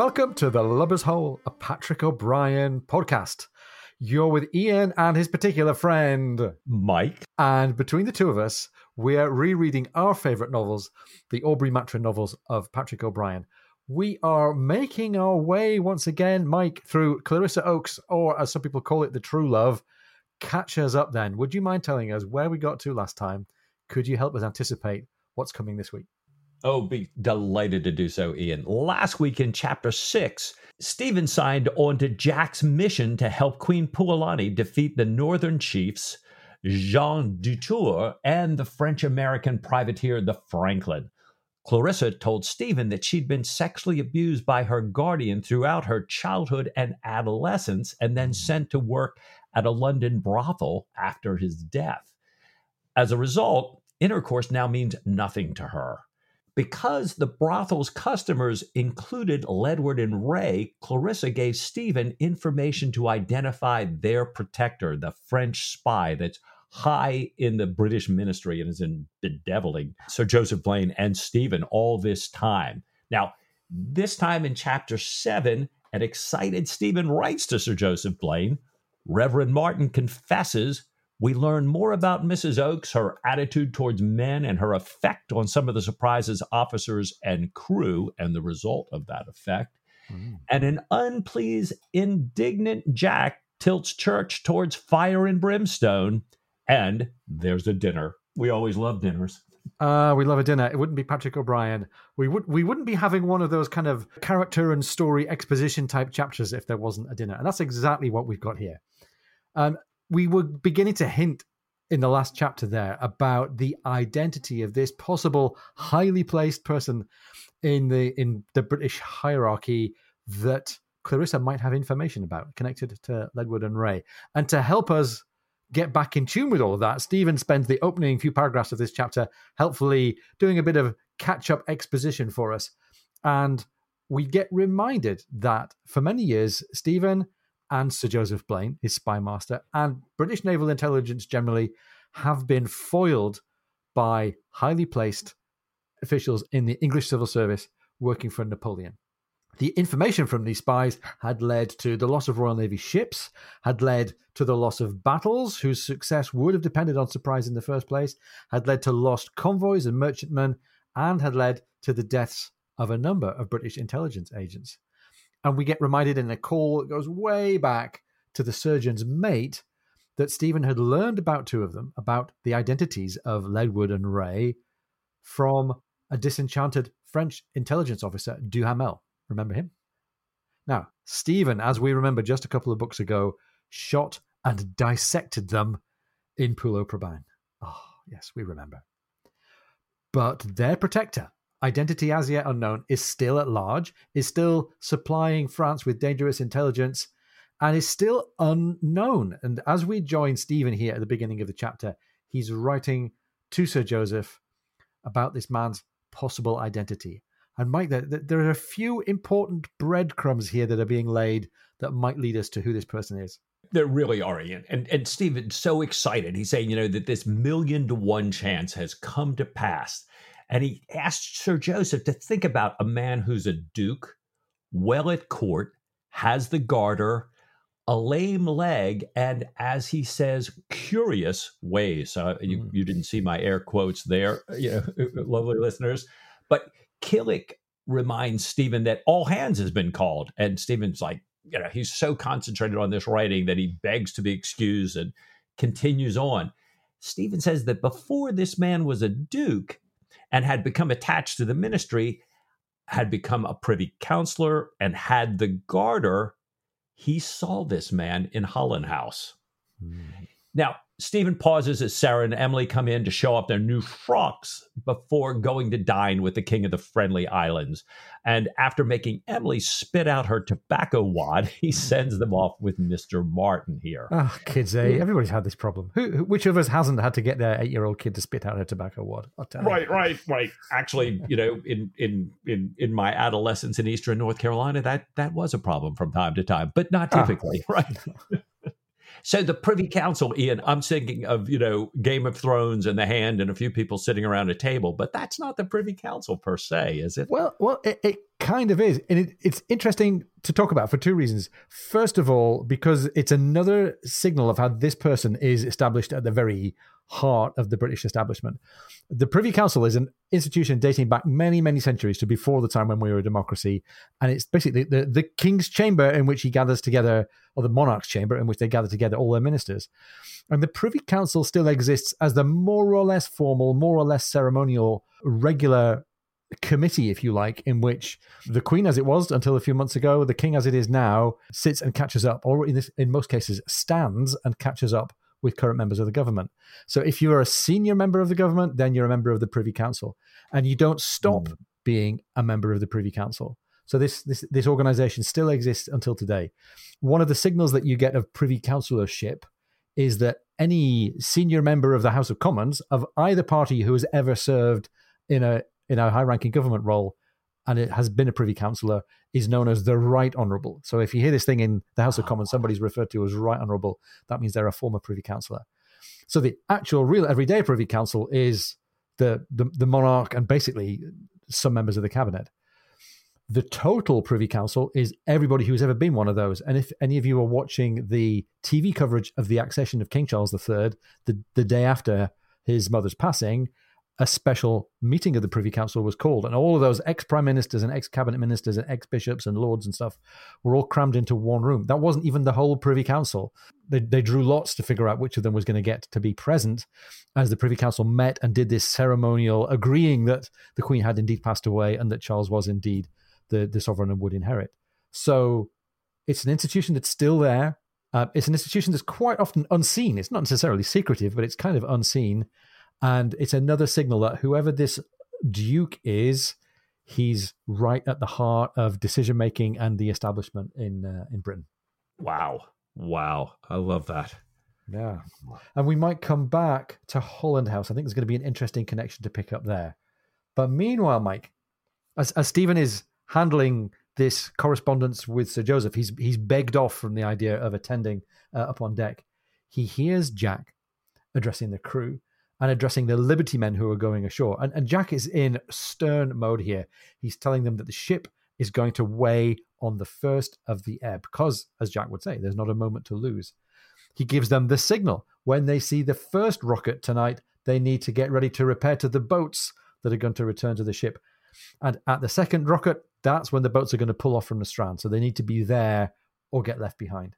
Welcome to the Lubber's Hole, a Patrick O'Brian podcast. You're with Ian and his particular friend, Mike. And between the two of us, we're rereading our favorite novels, the Aubrey Maturin novels of Patrick O'Brian. We are making our way once again, Mike, through Clarissa Oakes, or as some people call it, the Truelove. Catch us up then. Would you mind telling us where we got to last time? Could you help us anticipate what's coming this week? Oh, be delighted to do so, Ian. Last week in chapter six, Stephen signed on to Jack's mission to help Queen Puolani defeat the northern chiefs, Jean Dutour, and the French American privateer, the Franklin. Clarissa told Stephen that she'd been sexually abused by her guardian throughout her childhood and adolescence, and then mm-hmm. sent to work at a London brothel after his death. As a result, intercourse now means nothing to her. Because the brothel's customers included Ledward and Ray, Clarissa gave Stephen information to identify their protector, the French spy that's high in the British ministry and is in bedeviling Sir Joseph Blaine and Stephen all this time. Now, this time in chapter seven, an excited Stephen writes to Sir Joseph Blaine. Reverend Martin confesses we learn more about Mrs. Oakes, her attitude towards men, and her effect on some of the Surprise's officers and crew, and the result of that effect. Mm. And an unpleased, indignant Jack tilts church towards fire and brimstone. And there's a dinner. We always love dinners. Uh, we love a dinner. It wouldn't be Patrick O'Brian. We would we wouldn't be having one of those kind of character and story exposition type chapters if there wasn't a dinner. And that's exactly what we've got here. Um, we were beginning to hint in the last chapter there about the identity of this possible highly placed person in the in the British hierarchy that Clarissa might have information about connected to Ledward and Ray. And to help us get back in tune with all of that, Stephen spends the opening few paragraphs of this chapter helpfully doing a bit of catch up exposition for us. And we get reminded that for many years, Stephen and Sir Joseph Blaine, his spy master, and British naval intelligence generally have been foiled by highly placed officials in the English civil service working for Napoleon. The information from these spies had led to the loss of Royal Navy ships, had led to the loss of battles whose success would have depended on surprise in the first place, had led to lost convoys and merchantmen, and had led to the deaths of a number of British intelligence agents. And we get reminded in a call that goes way back to the surgeon's mate that Stephen had learned about two of them, about the identities of Ledward and Ray, from a disenchanted French intelligence officer, Duhamel. Remember him? Now, Stephen, as we remember just a couple of books ago, shot and dissected them in Pulo Prabang. Oh, ah, yes, we remember. But their protector, identity as yet unknown, is still at large, is still supplying France with dangerous intelligence, and is still unknown. And as we join Stephen here at the beginning of the chapter, he's writing to Sir Joseph about this man's possible identity. And Mike, there, there are a few important breadcrumbs here that are being laid that might lead us to who this person is. There really are, Ian. And and Stephen's so excited. He's saying, you know, that this million to one chance has come to pass and he asked Sir Joseph to think about a man who's a duke, well at court, has the garter, a lame leg, and as he says, curious ways. Uh, you, mm. you didn't see my air quotes there, you know, lovely listeners. But Killick reminds Stephen that all hands has been called. And Stephen's like, you know, he's so concentrated on this writing that he begs to be excused and continues on. Stephen says that before this man was a duke, and had become attached to the ministry, had become a privy councillor, and had the garter, he saw this man in Holland House. Mm. Now, Stephen pauses as Sarah and Emily come in to show off their new frocks before going to dine with the king of the Friendly Islands. And after making Emily spit out her tobacco wad, he sends them off with Mr. Martin here. Oh, kids, eh? Everybody's had this problem. Who, who- which of us hasn't had to get their eight-year-old kid to spit out her tobacco wad? I'll you. Right, right, right. Actually, you know, in in in in my adolescence in Eastern North Carolina, that that was a problem from time to time, but not Ah. typically, right? So the Privy Council, Ian, I'm thinking of, you know, Game of Thrones and the hand and a few people sitting around a table, but that's not the Privy Council per se, is it? Well, well, it, it kind of is, and it, it's interesting to talk about for two reasons. First of all, because it's another signal of how this person is established at the very heart of the British establishment. The Privy Council is an institution dating back many, many centuries to before the time when we were a democracy, and it's basically the the king's chamber in which he gathers together, or the monarch's chamber in which they gather together all their ministers. And the Privy Council still exists as the more or less formal, more or less ceremonial, regular committee, if you like, in which the Queen, as it was until a few months ago, the King, as it is now, sits and catches up, or in, this, in most cases, stands and catches up with current members of the government. So if you are a senior member of the government, then you're a member of the Privy Council, and you don't stop Mm. being a member of the Privy Council. So this this this organization still exists until today. One of the signals that you get of Privy Councillorship is that any senior member of the House of Commons of either party who has ever served in a in a high ranking government role and it has been a privy councillor is known as the right honourable. So if you hear this thing in the House of Commons, ah. somebody's referred to as right honourable, that means they're a former privy councillor. So the actual real everyday privy council is the, the the monarch and basically some members of the cabinet. The total privy council is everybody who's ever been one of those. And if any of you are watching the TV coverage of the accession of King Charles III, the, the day after his mother's passing, a special meeting of the Privy Council was called, and all of those ex prime ministers and ex cabinet ministers and ex bishops and lords and stuff were all crammed into one room. That wasn't even the whole Privy Council. They, they drew lots to figure out which of them was going to get to be present as the Privy Council met and did this ceremonial agreeing that the Queen had indeed passed away and that Charles was indeed the, the sovereign and would inherit. So it's an institution that's still there. Uh, it's an institution that's quite often unseen. It's not necessarily secretive, but it's kind of unseen. And it's another signal that whoever this Duke is, he's right at the heart of decision making and the establishment in uh, in Britain. Wow. Wow. I love that. Yeah. And we might come back to Holland House. I think there's going to be an interesting connection to pick up there. But meanwhile, Mike, as, as Stephen is handling this correspondence with Sir Joseph, he's he's begged off from the idea of attending uh, up on deck. He hears Jack addressing the crew and addressing the Liberty men who are going ashore. And, and Jack is in stern mode here. He's telling them that the ship is going to weigh on the first of the ebb because, as Jack would say, there's not a moment to lose. He gives them the signal. When they see the first rocket tonight, they need to get ready to repair to the boats that are going to return to the ship. And at the second rocket, that's when the boats are going to pull off from the strand. So they need to be there or get left behind.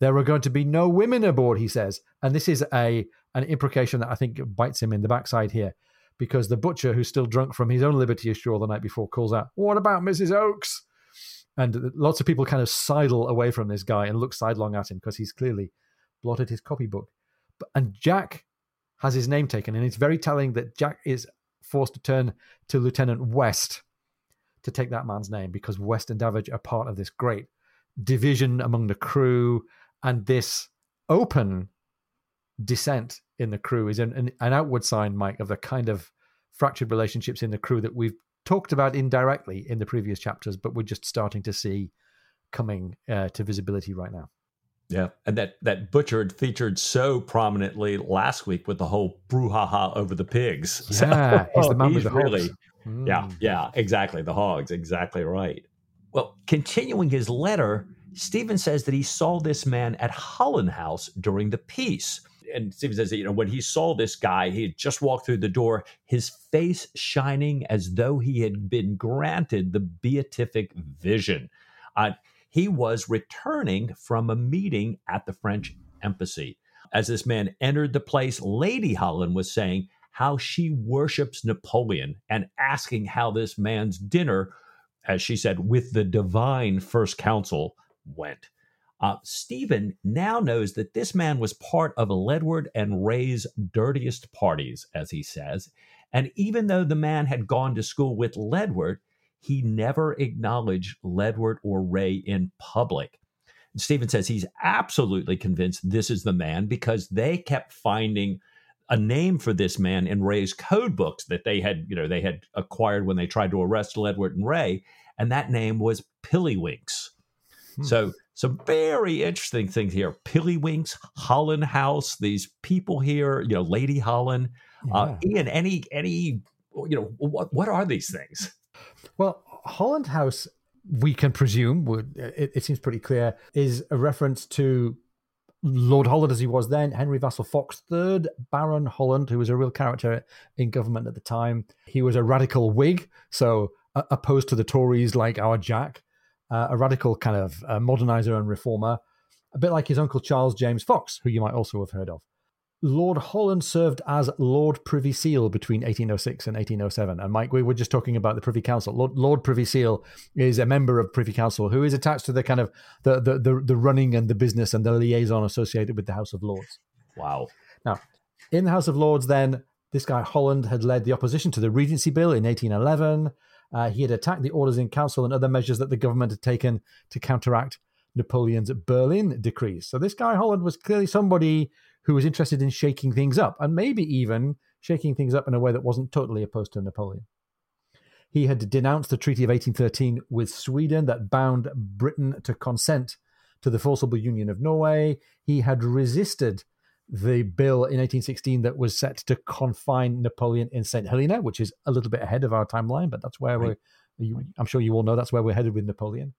There are going to be no women aboard, he says. And this is a an imprecation that I think bites him in the backside here. Because the butcher, who's still drunk from his own liberty ashore the night before, calls out, What about Mrs. Oakes? And lots of people kind of sidle away from this guy and look sidelong at him because he's clearly blotted his copybook. And Jack has his name taken, and it's very telling that Jack is forced to turn to Lieutenant West to take that man's name because West and Davidge are part of this great division among the crew, and this open dissent in the crew is an, an, an outward sign, Mike, of the kind of fractured relationships in the crew that we've talked about indirectly in the previous chapters, but we're just starting to see coming uh, to visibility right now. Yeah, and that that butcher featured so prominently last week with the whole brouhaha over the pigs. Yeah, he's the man he's with the hogs. really, Mm. yeah, yeah, exactly. The hogs, exactly right. Well, continuing his letter, Stephen says that he saw this man at Holland House during the peace. And Stephen says that, you know, when he saw this guy, he had just walked through the door, his face shining as though he had been granted the beatific vision. Uh, he was returning from a meeting at the French embassy. As this man entered the place, Lady Holland was saying how she worships Napoleon and asking how this man's dinner, as she said, with the divine first consul went. Uh, Stephen now knows that this man was part of Ledward and Ray's dirtiest parties, as he says. And even though the man had gone to school with Ledward, he never acknowledged Ledward or Ray in public. Stephen says he's absolutely convinced this is the man because they kept finding a name for this man in Ray's code books that they had, you know, they had acquired when they tried to arrest Ledward and Ray, and that name was Pillywinks. Hmm. So some very interesting things here. Pillywinks, Holland House, these people here, you know, Lady Holland. Uh, yeah. Uh, Ian, any any you know what what are these things? Well, Holland House, we can presume, would it, it seems pretty clear, is a reference to Lord Holland as he was then, Henry Vassall Fox, third Baron Holland, who was a real character in government at the time. He was a radical Whig, so uh, opposed to the Tories like our Jack, uh, a radical kind of uh, modernizer and reformer, a bit like his uncle Charles James Fox, who you might also have heard of. Lord Holland served as Lord Privy Seal between 1806 and 1807. And Mike, we were just talking about the Privy Council. Lord, Lord Privy Seal is a member of Privy Council who is attached to the kind of the, the, the, the running and the business and the liaison associated with the House of Lords. Wow. Now, in the House of Lords, then, this guy Holland had led the opposition to the Regency Bill in 1811. Uh, he had attacked the orders in council and other measures that the government had taken to counteract Napoleon's Berlin decrees. So this guy Holland was clearly somebody who was interested in shaking things up and maybe even shaking things up in a way that wasn't totally opposed to Napoleon. He had denounced the Treaty of 1813 with Sweden that bound Britain to consent to the forcible union of Norway. He had resisted the bill in 1816 that was set to confine Napoleon in St. Helena, which is a little bit ahead of our timeline, but that's where right. we're, I'm sure you all know that's where we're headed with Napoleon.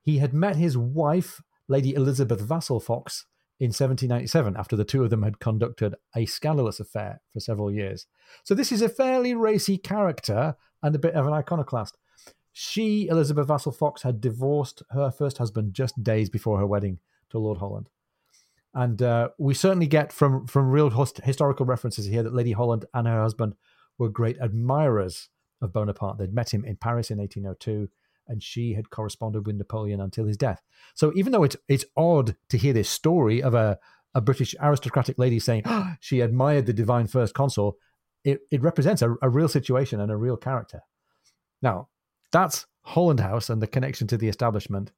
He had met his wife, Lady Elizabeth Vassall Fox, in 1797 after the two of them had conducted a scandalous affair for several years. So this is a fairly racy character and a bit of an iconoclast. She, Elizabeth Vassall Fox, had divorced her first husband just days before her wedding to Lord Holland. And uh, we certainly get from, from real host- historical references here that Lady Holland and her husband were great admirers of Bonaparte. They'd met him in Paris in 1802 and she had corresponded with Napoleon until his death. So even though it's it's odd to hear this story of a, a British aristocratic lady saying oh, she admired the divine first consul, it, it represents a, a real situation and a real character. Now, that's Holland House and the connection to the establishment.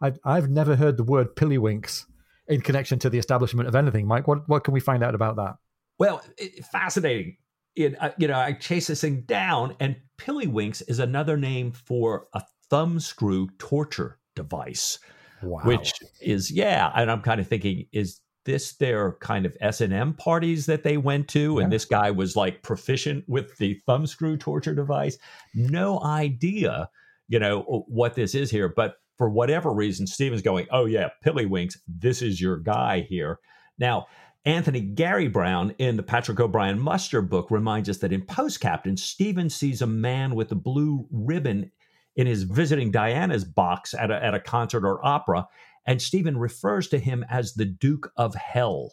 I've, I've never heard the word pillywinks in connection to the establishment of anything. Mike, what, what can we find out about that? Well, it, fascinating. It, uh, you know, I chase this thing down, and pillywinks is another name for a thumbscrew torture device, wow. which is yeah. And I'm kind of thinking, is this their kind of S and M parties that they went to, yeah. and this guy was like proficient with the thumbscrew torture device? No idea, you know what this is here, but for whatever reason, Stephen's going, oh yeah, Pillywinks, this is your guy here. Now, Anthony Gary Brown in the Patrick O'Brian Muster book reminds us that in Post Captain, Stephen sees a man with a blue ribbon in his visiting Diana's box at a, at a concert or opera. And Stephen refers to him as the Duke of Hell.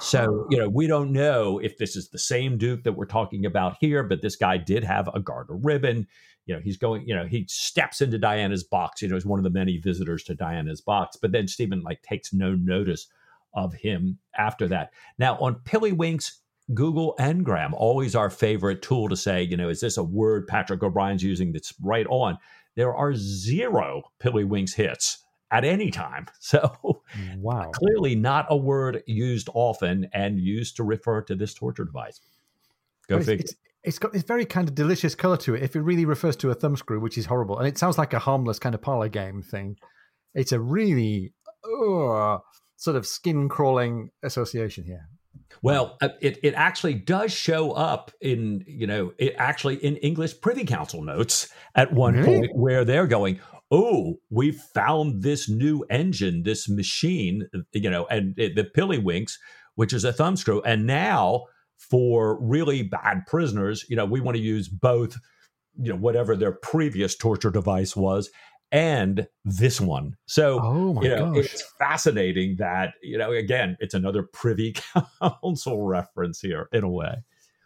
So, you know, we don't know if this is the same Duke that we're talking about here, but this guy did have a garter ribbon. You know, he's going, you know, he steps into Diana's box, you know, as one of the many visitors to Diana's box. But then Stephen, like, takes no notice of him after that. Now, on Pillywinks, Google Ngram, always our favorite tool to say, you know, is this a word Patrick O'Brian's using that's right on? there are zero Pillywinks hits at any time. So, wow, clearly not a word used often and used to refer to this torture device. Go figure. It's, got this very kind of delicious color to it. If it really refers to a thumbscrew, which is horrible, and it sounds like a harmless kind of parlor game thing, it's a really uh, sort of skin crawling association here. Well, uh, it, it actually does show up in, you know, it actually in English Privy Council notes at one really? point where they're going, oh, we found this new engine, this machine, you know, and it, the Pillywinks, which is a thumbscrew. And now for really bad prisoners, you know, we want to use both, you know, whatever their previous torture device was and this one. So, oh you know, gosh. it's fascinating that, you know, again, it's another privy council reference here in a way.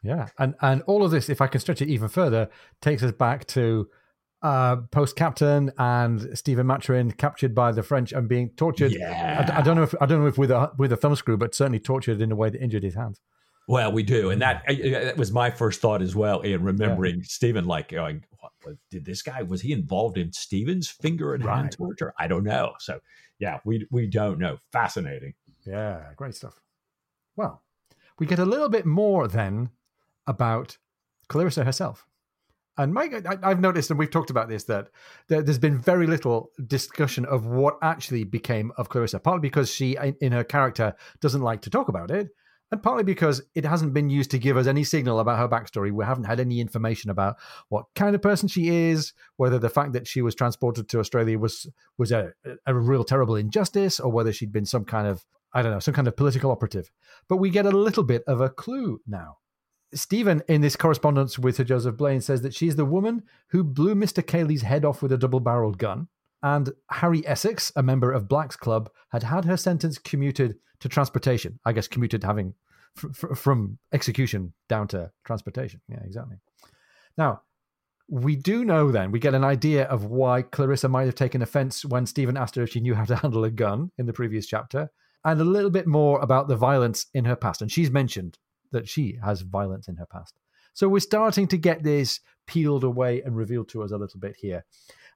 Yeah. And and all of this, if I can stretch it even further, takes us back to uh, post captain and Stephen Maturin captured by the French and being tortured. Yeah. I, I, don't know if I don't know if with a with a thumbscrew, but certainly tortured in a way that injured his hands. Well, we do, and that mm-hmm. that was my first thought as well. In remembering yeah. Stephen, like uh, going, what, what, did this guy was he involved in Stephen's finger and right. hand torture? I don't know. So, yeah, we we don't know. Fascinating. Yeah, great stuff. Well, we get a little bit more then about Clarissa herself. And Mike, I, have noticed, and we've talked about this, that there's been very little discussion of what actually became of Clarissa, partly because she, in her character, doesn't like to talk about it, and partly because it hasn't been used to give us any signal about her backstory. We haven't had any information about what kind of person she is, whether the fact that she was transported to Australia was was a, a real terrible injustice, or whether she'd been some kind of I don't know, some kind of political operative. But we get a little bit of a clue now. Stephen, in this correspondence with Sir Joseph Blaine, says that she's the woman who blew Mr. Cayley's head off with a double barreled gun. And Harry Essex, a member of Black's Club, had had her sentence commuted to transportation. I guess commuted having from execution down to transportation. Yeah, exactly. Now, we do know then, we get an idea of why Clarissa might have taken offense when Stephen asked her if she knew how to handle a gun in the previous chapter, and a little bit more about the violence in her past. And she's mentioned that she has violence in her past. So we're starting to get this peeled away and revealed to us a little bit here.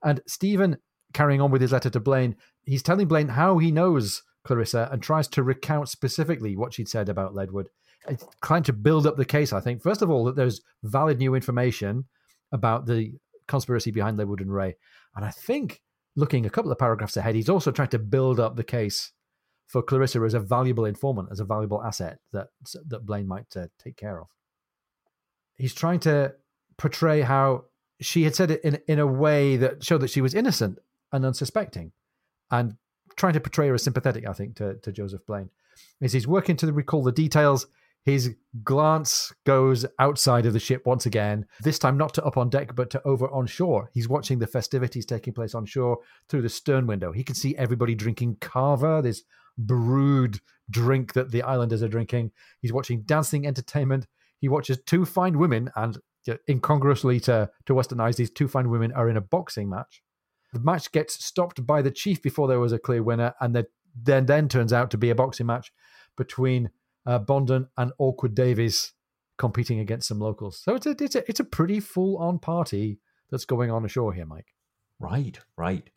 And Stephen, carrying on with his letter to Blaine, he's telling Blaine how he knows Clarissa and tries to recount specifically what she'd said about Ledward. It's trying to build up the case, I think. First of all, that there's valid new information about the conspiracy behind Ledward and Ray. And I think looking a couple of paragraphs ahead, he's also trying to build up the case for Clarissa as a valuable informant, as a valuable asset that that Blaine might uh, take care of. He's trying to portray how she had said it in in a way that showed that she was innocent and unsuspecting, and trying to portray her as sympathetic. I think to to Joseph Blaine, as he's working to recall the details. His glance goes outside of the ship once again, this time not to up on deck, but to over on shore. He's watching the festivities taking place on shore through the stern window. He can see everybody drinking kava, this brewed drink that the islanders are drinking. He's watching dancing entertainment. He watches two fine women, and incongruously to, to Western eyes, these two fine women are in a boxing match. The match gets stopped by the chief before there was a clear winner, and the, then then turns out to be a boxing match between uh, Bonden and Awkward Davies competing against some locals. So it's a it's a it's a pretty full on party that's going on ashore here, Mike. Right, right.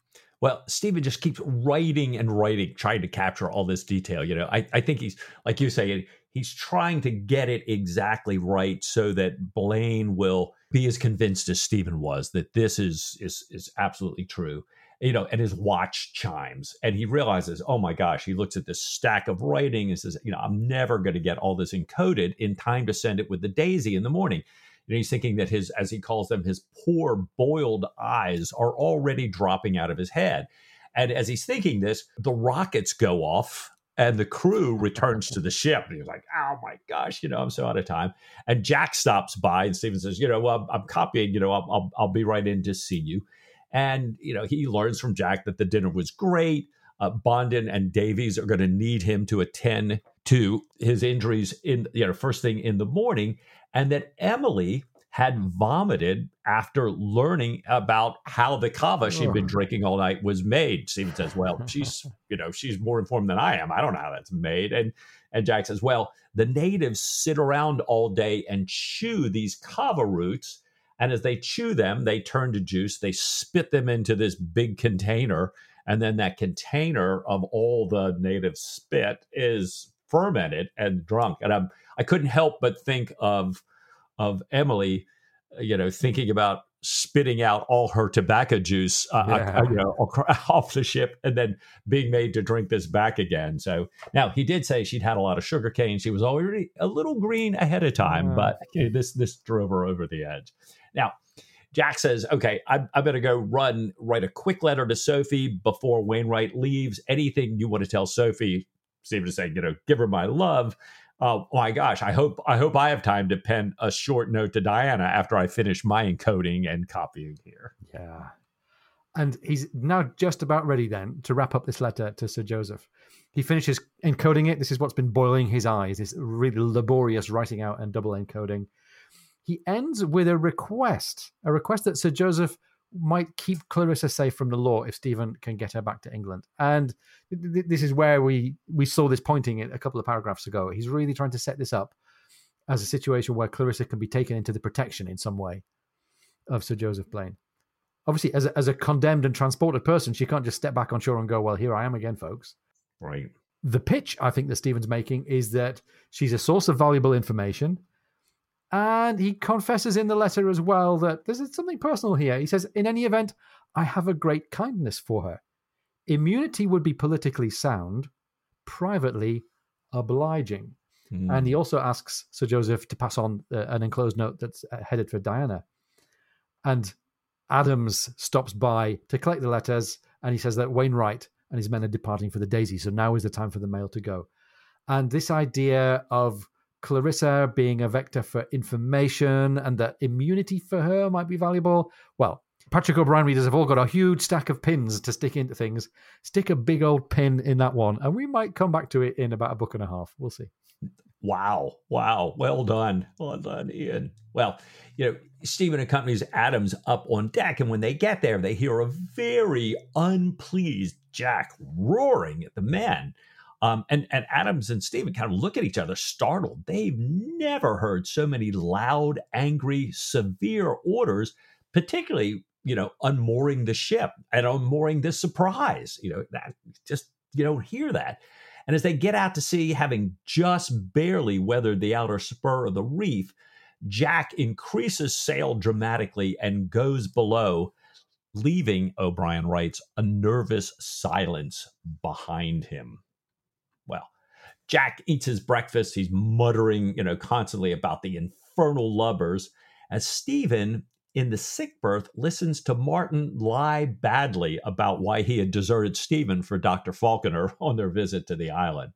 Well, Stephen just keeps writing and writing, trying to capture all this detail. You know, I, I think he's, like you say, he's trying to get it exactly right so that Blaine will be as convinced as Stephen was that this is is is absolutely true. You know, and his watch chimes, and he realizes, oh my gosh, he looks at this stack of writing and says, you know, I'm never going to get all this encoded in time to send it with the Daisy in the morning. And he's thinking that his, as he calls them, his poor boiled eyes are already dropping out of his head. And as he's thinking this, the rockets go off and the crew returns to the ship. And he's like, oh my gosh, you know, I'm so out of time. And Jack stops by and Stephen says, you know, well, I'm, copying, you know, I'll, I'll, I'll, be right in to see you. And, you know, he learns from Jack that the dinner was great. Uh, Bonden and Davies are going to need him to attend to his injuries in, you know, first thing in the morning and that Emily had vomited after learning about how the kava she'd been drinking all night was made. Stephen says, "Well, she's you know she's more informed than I am. I don't know how that's made." And and Jack says, "Well, the natives sit around all day and chew these kava roots." And as they chew them, they turn to juice. They spit them into this big container. And then that container of all the native spit is fermented and drunk. And I'm I couldn't help but think of of Emily, you know, thinking about spitting out all her tobacco juice, uh, uh yeah. you know, off the ship, and then being made to drink this back again. So now he did say she'd had a lot of sugar cane. She was already a little green ahead of time, yeah. but you know, this this drove her over the edge. Now. Jack says, okay, I, I better go run, write a quick letter to Sophie before Wainwright leaves. Anything you want to tell Sophie, Stephen is saying, you know, give her my love oh my gosh, I hope I hope I have time to pen a short note to Diana after I finish my encoding and copying here. Yeah. And he's now just about ready then to wrap up this letter to Sir Joseph. He finishes encoding it. This is what's been boiling his eyes, this really laborious writing out and double encoding. He ends with a request, a request that Sir Joseph might keep Clarissa safe from the law if Stephen can get her back to England. And th- th- this is where we we saw this pointing a couple of paragraphs ago. He's really trying to set this up as a situation where Clarissa can be taken into the protection in some way of Sir Joseph Blaine. Obviously, as a, as a condemned and transported person, she can't just step back on shore and go, "Well, here I am again, folks." Right. The pitch I think that Stephen's making is that she's a source of valuable information and he confesses in the letter as well that there's something personal here. He says, In any event, I have a great kindness for her. Immunity would be politically sound, privately obliging. Mm. And he also asks Sir Joseph to pass on uh, an enclosed note that's uh, headed for Diana. And Adams stops by to collect the letters, and he says that Wainwright and his men are departing for the Daisy. So now is the time for the mail to go. And this idea of Clarissa being a vector for information and that immunity for her might be valuable. Well, Patrick O'Brian readers have all got a huge stack of pins to stick into things. Stick a big old pin in that one, and we might come back to it in about a book and a half. We'll see. Wow. Wow. Well done. Well done, Ian. Well, you know, Stephen accompanies Adams up on deck, and when they get there, they hear a very unpleased Jack roaring at the men. Um, and, and Adams and Stephen kind of look at each other startled. They've never heard so many loud, angry, severe orders, particularly, you know, unmooring the ship and unmooring the surprise. You know, that just, you don't hear that. And as they get out to sea, having just barely weathered the outer spur of the reef, Jack increases sail dramatically and goes below, leaving, O'Brian writes, a nervous silence behind him. Jack eats his breakfast. He's muttering, you know, constantly about the infernal lubbers as Stephen in the sick berth listens to Martin lie badly about why he had deserted Stephen for Dr. Falconer on their visit to the island.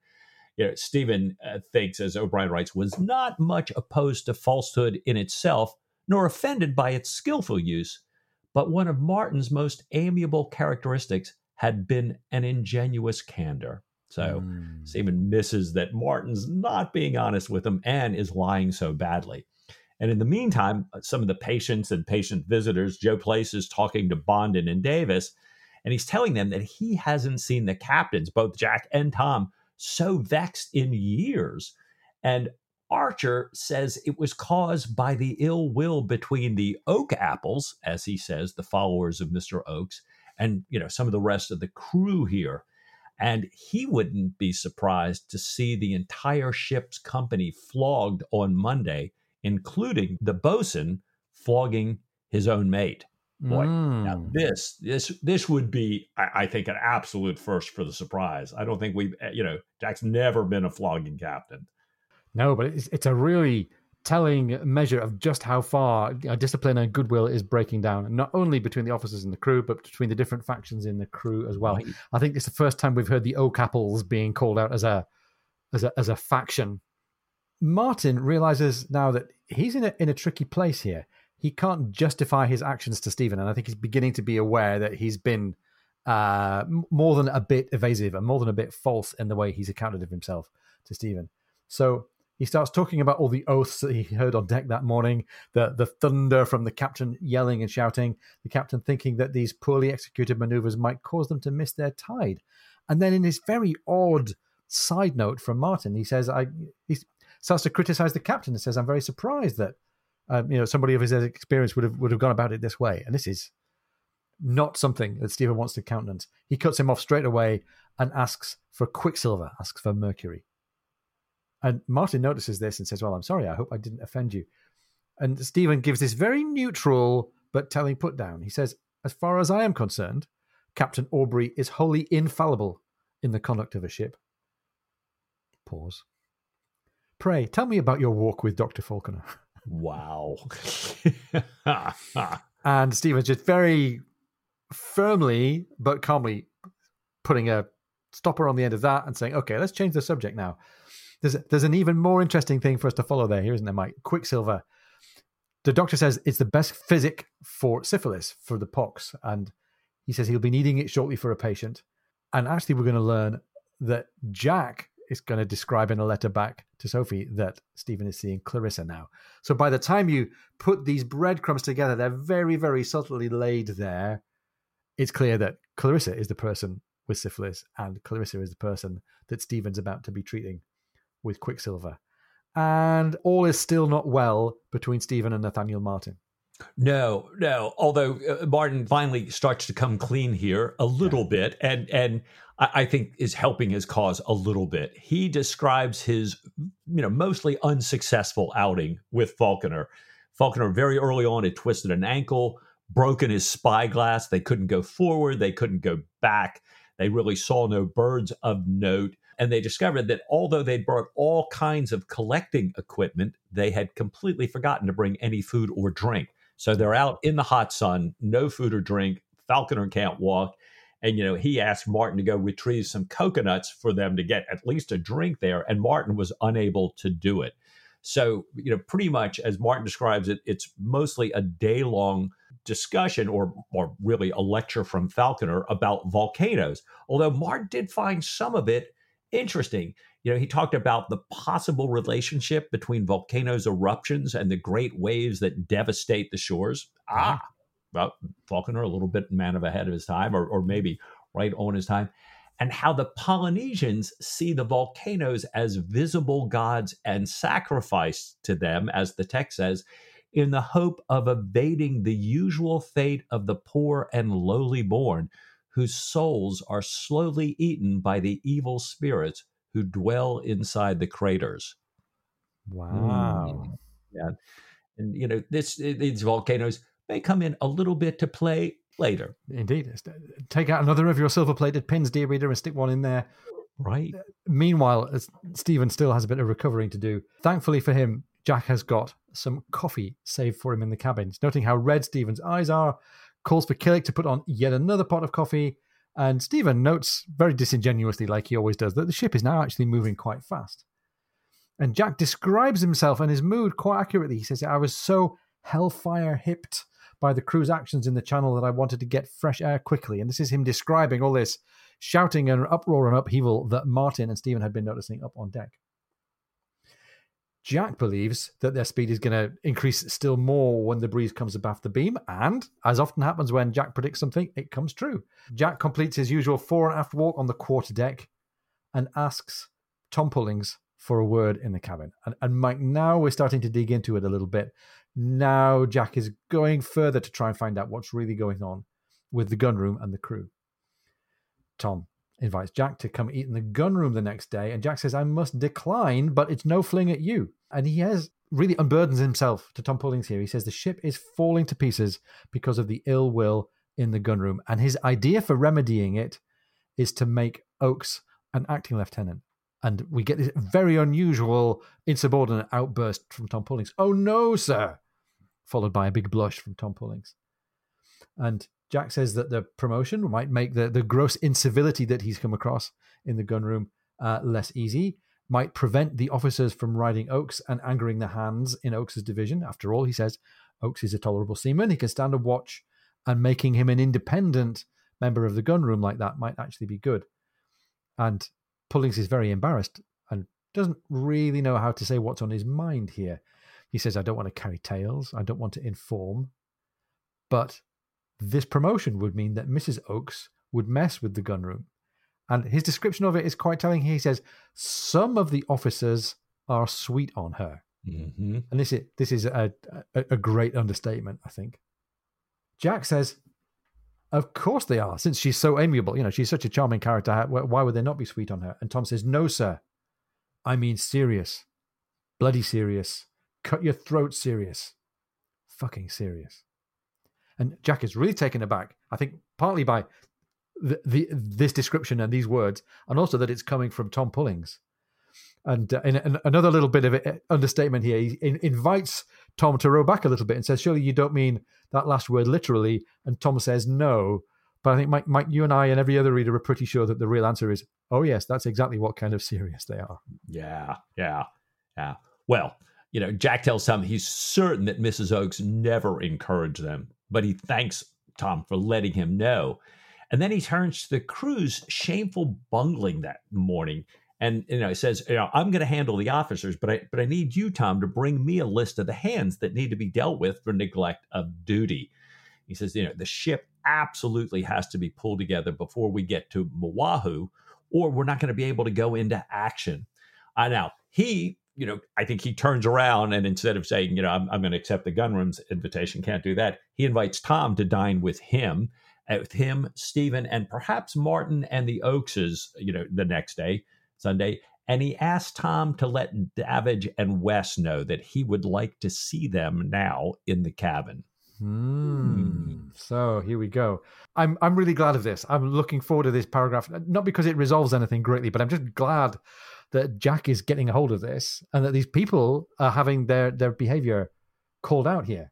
You know, Stephen uh, thinks, as O'Brian writes, was not much opposed to falsehood in itself, nor offended by its skillful use, but one of Martin's most amiable characteristics had been an ingenuous candor. So mm. Stephen misses that Martin's not being honest with him and is lying so badly. And in the meantime, uh, some of the patients and patient visitors, Joe Plaice is talking to Bonden and Davies, and he's telling them that he hasn't seen the captains, both Jack and Tom, so vexed in years. And Archer says it was caused by the ill will between the Oak Apples, as he says, the followers of Mr. Oakes, and you know some of the rest of the crew here. And he wouldn't be surprised to see the entire ship's company flogged on Monday, including the bosun flogging his own mate. Boy, mm. now this this this would be, I, I, think, an absolute first for the surprise. I don't think we've, eh, you know, Jack's never been a flogging captain. No, but it's it's a really telling measure of just how far discipline and goodwill is breaking down, not only between the officers and the crew, but between the different factions in the crew as well. Right. I think it's the first time we've heard the Oak Apples being called out as a as a as a faction. Martin realizes now that he's in a in a tricky place here. He can't justify his actions to Stephen, and I think he's beginning to be aware that he's been uh, more than a bit evasive and more than a bit false in the way he's accounted of himself to Stephen. So he starts talking about all the oaths that he heard on deck that morning, the, the thunder from the captain yelling and shouting, the captain thinking that these poorly executed maneuvers might cause them to miss their tide. And then in this very odd side note from Martin, he says, I he starts to criticize the captain and says, I'm very surprised that um, you know somebody of his experience would have would have gone about it this way. And this is not something that Stephen wants to countenance. He cuts him off straight away and asks for Quicksilver, asks for Mercury. And Martin notices this and says, Well, I'm sorry, I hope I didn't offend you. And Stephen gives this very neutral but telling put down. He says, As far as I am concerned, Captain Aubrey is wholly infallible in the conduct of a ship. Pause. Pray, tell me about your walk with Dr. Falconer. Wow. and Stephen's just very firmly but calmly putting a stopper on the end of that and saying, okay, let's change the subject now. There's there's an even more interesting thing for us to follow there, here, isn't there, Mike? Quicksilver. The doctor says it's the best physic for syphilis, for the pox, and he says he'll be needing it shortly for a patient. And actually, we're going to learn that Jack is going to describe in a letter back to Sophie that Stephen is seeing Clarissa now. So by the time you put these breadcrumbs together, they're very, very subtly laid there. It's clear that Clarissa is the person with syphilis, and Clarissa is the person that Stephen's about to be treating with Quicksilver. And all is still not well between Stephen and Nathaniel Martin. No, no. Although uh, Martin finally starts to come clean here a little yeah. bit, and and I, I think is helping his cause a little bit. He describes his, you know, mostly unsuccessful outing with Falconer. Falconer very early on had twisted an ankle, broken his spyglass. They couldn't go forward. They couldn't go back. They really saw no birds of note. And they discovered that although they'd brought all kinds of collecting equipment, they had completely forgotten to bring any food or drink. So they're out in the hot sun, no food or drink. Falconer can't walk. And, you know, he asked Martin to go retrieve some coconuts for them to get at least a drink there. And Martin was unable to do it. So, you know, pretty much as Martin describes it, it's mostly a day long discussion or, or really a lecture from Falconer about volcanoes. Although Martin did find some of it interesting. You know, he talked about the possible relationship between volcanoes' eruptions and the great waves that devastate the shores. Ah, well, Falconer, a little bit man of ahead of his time, or, or maybe right on his time, and how the Polynesians see the volcanoes as visible gods and sacrifice to them, as the text says, in the hope of evading the usual fate of the poor and lowly born, whose souls are slowly eaten by the evil spirits who dwell inside the craters. Wow. Mm. Yeah. And, you know, this eh, these volcanoes may come in a little bit to play later. Indeed. Eh, take out another of your silver plated pins, dear reader, and stick one in there. Right. Eh, meanwhile, Stephen still has a bit of recovering to do. Thankfully for him, Jack has got some coffee saved for him in the cabin. Noting how red Stephen's eyes are, calls for Killick to put on yet another pot of coffee, and Stephen notes very disingenuously, like he always does, that the ship is now actually moving quite fast. And Jack describes himself and his mood quite accurately. He says, I was so hellfire hipped by the crew's actions in the channel that I wanted to get fresh air quickly. And this is him describing all this shouting and uproar and upheaval that Martin and Stephen had been noticing up on deck. Jack believes that their speed is going to increase still more when the breeze comes abaft the beam, and as often happens when Jack predicts something, it comes true. Jack completes his usual fore and aft walk on the quarter deck and asks Tom Pullings for a word in the cabin. And, and Mike, now we're starting to dig into it a little bit. Now Jack is going further to try and find out what's really going on with the gunroom and the crew. Tom, invites Jack to come eat in the gunroom the next day, and Jack says, I must decline, but it's no fling at you. And he has really unburdens himself to Tom Pullings here. He says the ship is falling to pieces because of the ill will in the gunroom, and his idea for remedying it is to make Oakes an acting lieutenant. And we get this very unusual insubordinate outburst from Tom Pullings. Oh no, sir! Followed by a big blush from Tom Pullings. And Jack says that the promotion might make the, the gross incivility that he's come across in the gunroom uh, less easy, might prevent the officers from riding Oakes and angering the hands in Oakes's division. After all, he says Oakes is a tolerable seaman. He can stand a watch, and making him an independent member of the gunroom like that might actually be good. And Pullings is very embarrassed and doesn't really know how to say what's on his mind here. He says, I don't want to carry tales. I don't want to inform. But this promotion would mean that Mrs. Oakes would mess with the gunroom. And his description of it is quite telling. He says, Some of the officers are sweet on her. Mm-hmm. And this is, this is a, a, a great understatement, I think. Jack says, Of course they are, since she's so amiable. You know, she's such a charming character. Why would they not be sweet on her? And Tom says, No, sir. I mean serious. Bloody serious. Cut your throat serious. Fucking serious. And Jack is really taken aback, I think, partly by the, the this description and these words, and also that it's coming from Tom Pullings. And uh, in, in, another little bit of uh, understatement here, he in, invites Tom to row back a little bit and says, "Surely you don't mean that last word literally?" And Tom says, "No." But I think Mike, Mike, you and I and every other reader are pretty sure that the real answer is, "Oh yes, that's exactly what kind of serious they are." Yeah, yeah, yeah. Well, you know, Jack tells Tom he's certain that Mrs. Oakes never encouraged them but he thanks Tom for letting him know. And then he turns to the crew's shameful bungling that morning And you know, he says, you know, I'm going to handle the officers, but I but I need you, Tom, to bring me a list of the hands that need to be dealt with for neglect of duty. He says, you know, the ship absolutely has to be pulled together before we get to Oahu, or we're not going to be able to go into action. Uh, now, he, you know, I think he turns around and instead of saying, you know, I'm, I'm going to accept the gunroom's invitation, can't do that, he invites Tom to dine with him, uh, with him, Stephen, and perhaps Martin and the Oakses, you know, the next day, Sunday. And he asked Tom to let Davidge and West know that he would like to see them now in the cabin. Hmm. So here we go. I'm I'm really glad of this. I'm looking forward to this paragraph, not because it resolves anything greatly, but I'm just glad that Jack is getting a hold of this and that these people are having their their behavior called out here.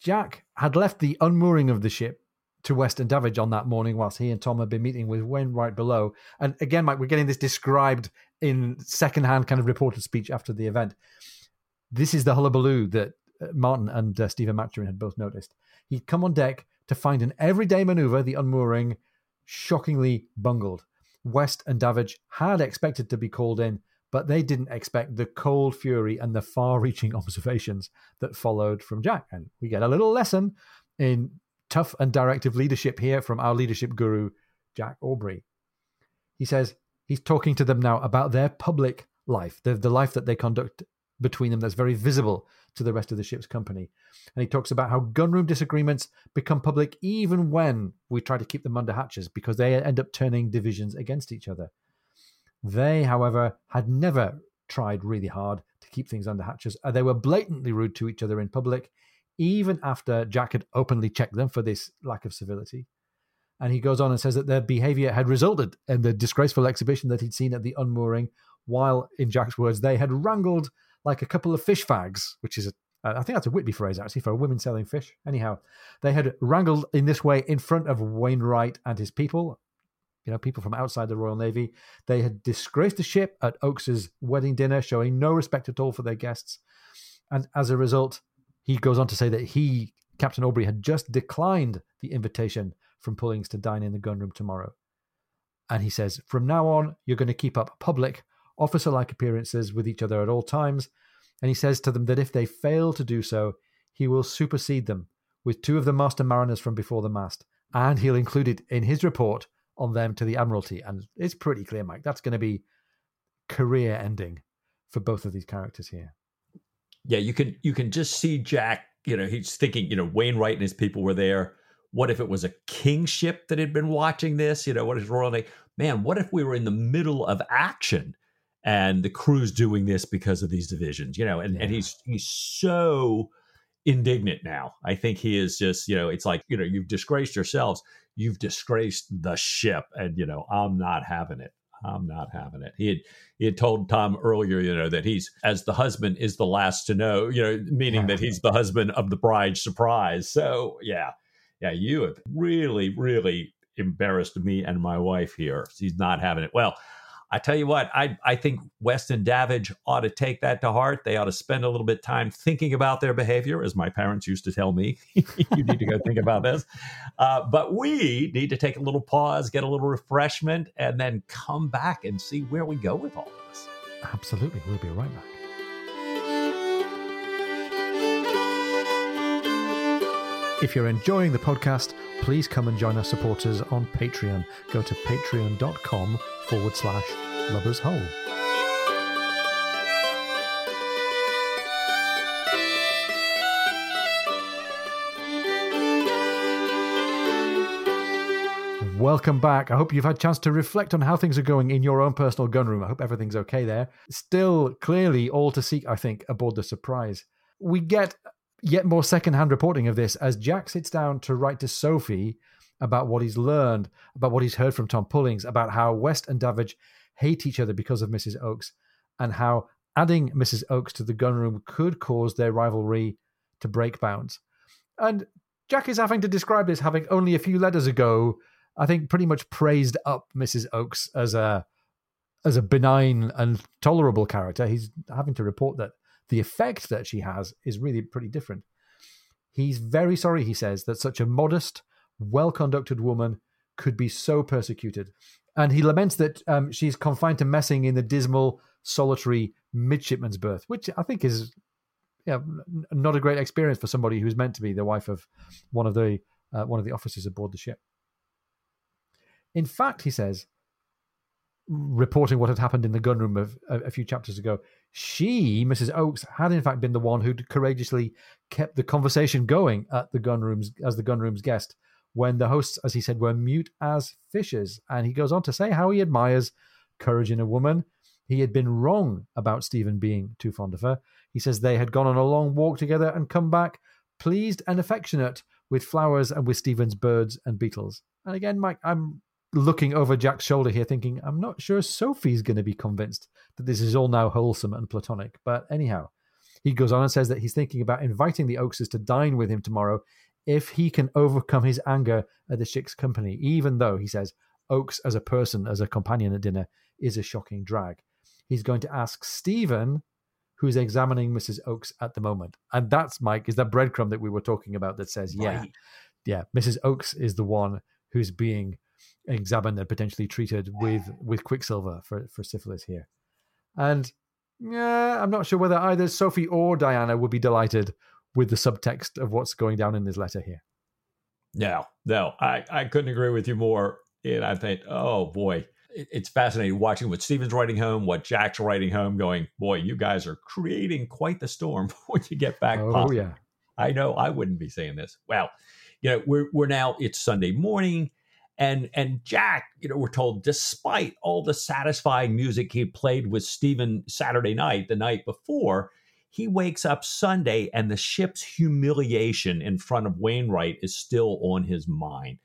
Jack had left the unmooring of the ship to West and Davidge on that morning whilst he and Tom had been meeting with Wainwright below. And again, Mike, we're getting this described in secondhand kind of reported speech after the event. This is the hullabaloo that uh, Martin and uh, Stephen Maturin had both noticed. He'd come on deck to find an everyday maneuver, the unmooring, shockingly bungled. West and Davidge had expected to be called in, but they didn't expect the cold fury and the far reaching observations that followed from Jack. And we get a little lesson in tough and directive leadership here from our leadership guru, Jack Aubrey. He says he's talking to them now about their public life, the, the life that they conduct between them that's very visible to the rest of the ship's company. And he talks about how gunroom disagreements become public even when we try to keep them under hatches because they end up turning divisions against each other. They, however, had never tried really hard to keep things under hatches. Uh, they were blatantly rude to each other in public, even after Jack had openly checked them for this lack of civility. And he goes on and says that their behavior had resulted in the disgraceful exhibition that he'd seen at the unmooring, while, in Jack's words, they had wrangled like a couple of fish fags, which is a uh, I think that's a Whitby phrase actually for women selling fish. Anyhow, they had wrangled in this way in front of Wainwright and his people, you know, people from outside the Royal Navy. They had disgraced the ship at Oakes's wedding dinner, showing no respect at all for their guests. And as a result, he goes on to say that he, Captain Aubrey, had just declined the invitation from Pullings to dine in the gunroom tomorrow. And he says, from now on, you're going to keep up public, officer like appearances with each other at all times. And he says to them that if they fail to do so, he will supersede them with two of the master mariners from before the mast, and he'll include it in his report on them to the Admiralty. And it's pretty clear, Mike, that's going to be career ending for both of these characters here. Yeah, you can you can just see Jack. You know, he's thinking. You know, Wainwright and his people were there. What if it was a king's ship that had been watching this? You know, what is Royal Navy? Man, what if we were in the middle of action and the crew's doing this because of these divisions? You know, and, yeah. and he's he's so indignant now. I think he is just, you know, it's like, you know, you've disgraced yourselves, you've disgraced the ship, and you know, I'm not having it. I'm not having it. He had he had told Tom earlier, you know, that he's as the husband is the last to know, you know, meaning yeah. that he's the husband of the bride's surprise. So yeah, yeah, you have really, really embarrassed me and my wife here. He's not having it. Well, I tell you what, I I think West and Davidge ought to take that to heart. They ought to spend a little bit of time thinking about their behavior, as my parents used to tell me. you need to go think about this. Uh, but we need to take a little pause, get a little refreshment, and then come back and see where we go with all of this. Absolutely, we'll be right back. If you're enjoying the podcast, please come and join our supporters on Patreon. Go to patreon.com forward slash lubbers hole. Welcome back. I hope you've had a chance to reflect on how things are going in your own personal gunroom. I hope everything's okay there. Still, clearly, all to seek, I think, aboard the surprise. We get yet more secondhand reporting of this as Jack sits down to write to Sophie about what he's learned, about what he's heard from Tom Pullings, about how West and Davidge hate each other because of Mrs. Oakes, and how adding Mrs. Oakes to the gunroom could cause their rivalry to break bounds. And Jack is having to describe this, having only a few letters ago, I think, pretty much praised up Mrs. Oakes as a as a benign and tolerable character. He's having to report that the effect that she has is really pretty different. He's very sorry, he says, that such a modest, well conducted woman could be so persecuted. And he laments that um, she's confined to messing in the dismal, solitary midshipman's berth, which I think is yeah, not a great experience for somebody who's meant to be the wife of one of the uh, one of the officers aboard the ship. In fact, he says, reporting what had happened in the gunroom of, a, a few chapters ago, she, Mrs. Oakes, had in fact been the one who'd courageously kept the conversation going at the gunrooms as the gunroom's guest when the hosts, as he said, were mute as fishes. And he goes on to say how he admires courage in a woman. He had been wrong about Stephen being too fond of her. He says they had gone on a long walk together and come back pleased and affectionate with flowers and with Stephen's birds and beetles. And again, Mike, I'm looking over Jack's shoulder here, thinking, I'm not sure Sophie's going to be convinced that this is all now wholesome and platonic. But anyhow, he goes on and says that he's thinking about inviting the Oakses to dine with him tomorrow if he can overcome his anger at the ship's company, even though, he says, Oakes as a person, as a companion at dinner, is a shocking drag. He's going to ask Stephen, who's examining Mrs. Oakes at the moment. And that's, Mike, is that breadcrumb that we were talking about that says, yeah, yeah, Mrs. Oakes is the one who's being examined and potentially treated with, with quicksilver for, for syphilis here. And yeah, I'm not sure whether either Sophie or Diana would be delighted with the subtext of what's going down in this letter here. No, no, I, I couldn't agree with you more. And I think, oh boy, it's fascinating watching what Stephen's writing home, what Jack's writing home, going, boy, you guys are creating quite the storm when you get back. Oh, possibly. yeah. I know I wouldn't be saying this. Well, you know, we're, we're now, it's Sunday morning. And and Jack, you know, we're told, despite all the satisfying music he played with Stephen Saturday night, the night before, he wakes up Sunday and the ship's humiliation in front of Wainwright is still on his mind.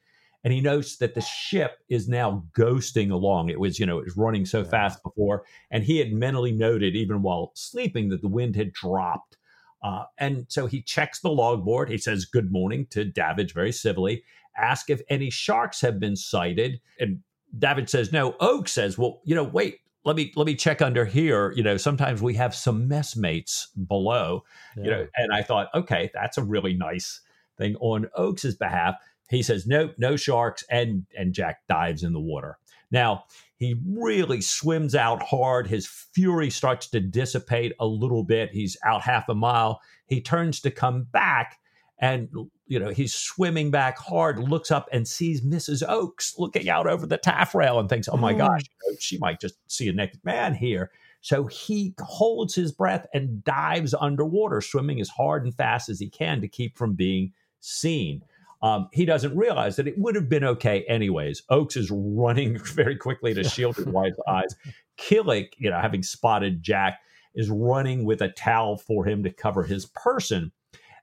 And he notes that the ship is now ghosting along. It was, you know, it was running so fast before. And he had mentally noted, even while sleeping, that the wind had dropped. Uh, and so he checks the logboard. He says good morning to Davidge very civilly, ask if any sharks have been sighted. And Davidge says no. Oakes says, well, you know, wait, let me let me check under here. You know sometimes we have some messmates below. Yeah. you know and i thought okay that's a really nice thing on oakes's behalf. He says nope, no sharks and and jack dives in the water. Now he really swims out hard. His fury starts to dissipate a little bit. He's out half a mile. He turns to come back and you know he's swimming back hard looks up and sees mrs oakes looking out over the taffrail and thinks oh my mm. gosh she might just see a naked man here. So he holds his breath and dives underwater swimming as hard and fast as he can to keep from being seen. Um, he doesn't realize that it would have been okay anyways. Oakes is running very quickly to shield his wife's eyes. Killick you know having spotted jack is running with a towel for him to cover his person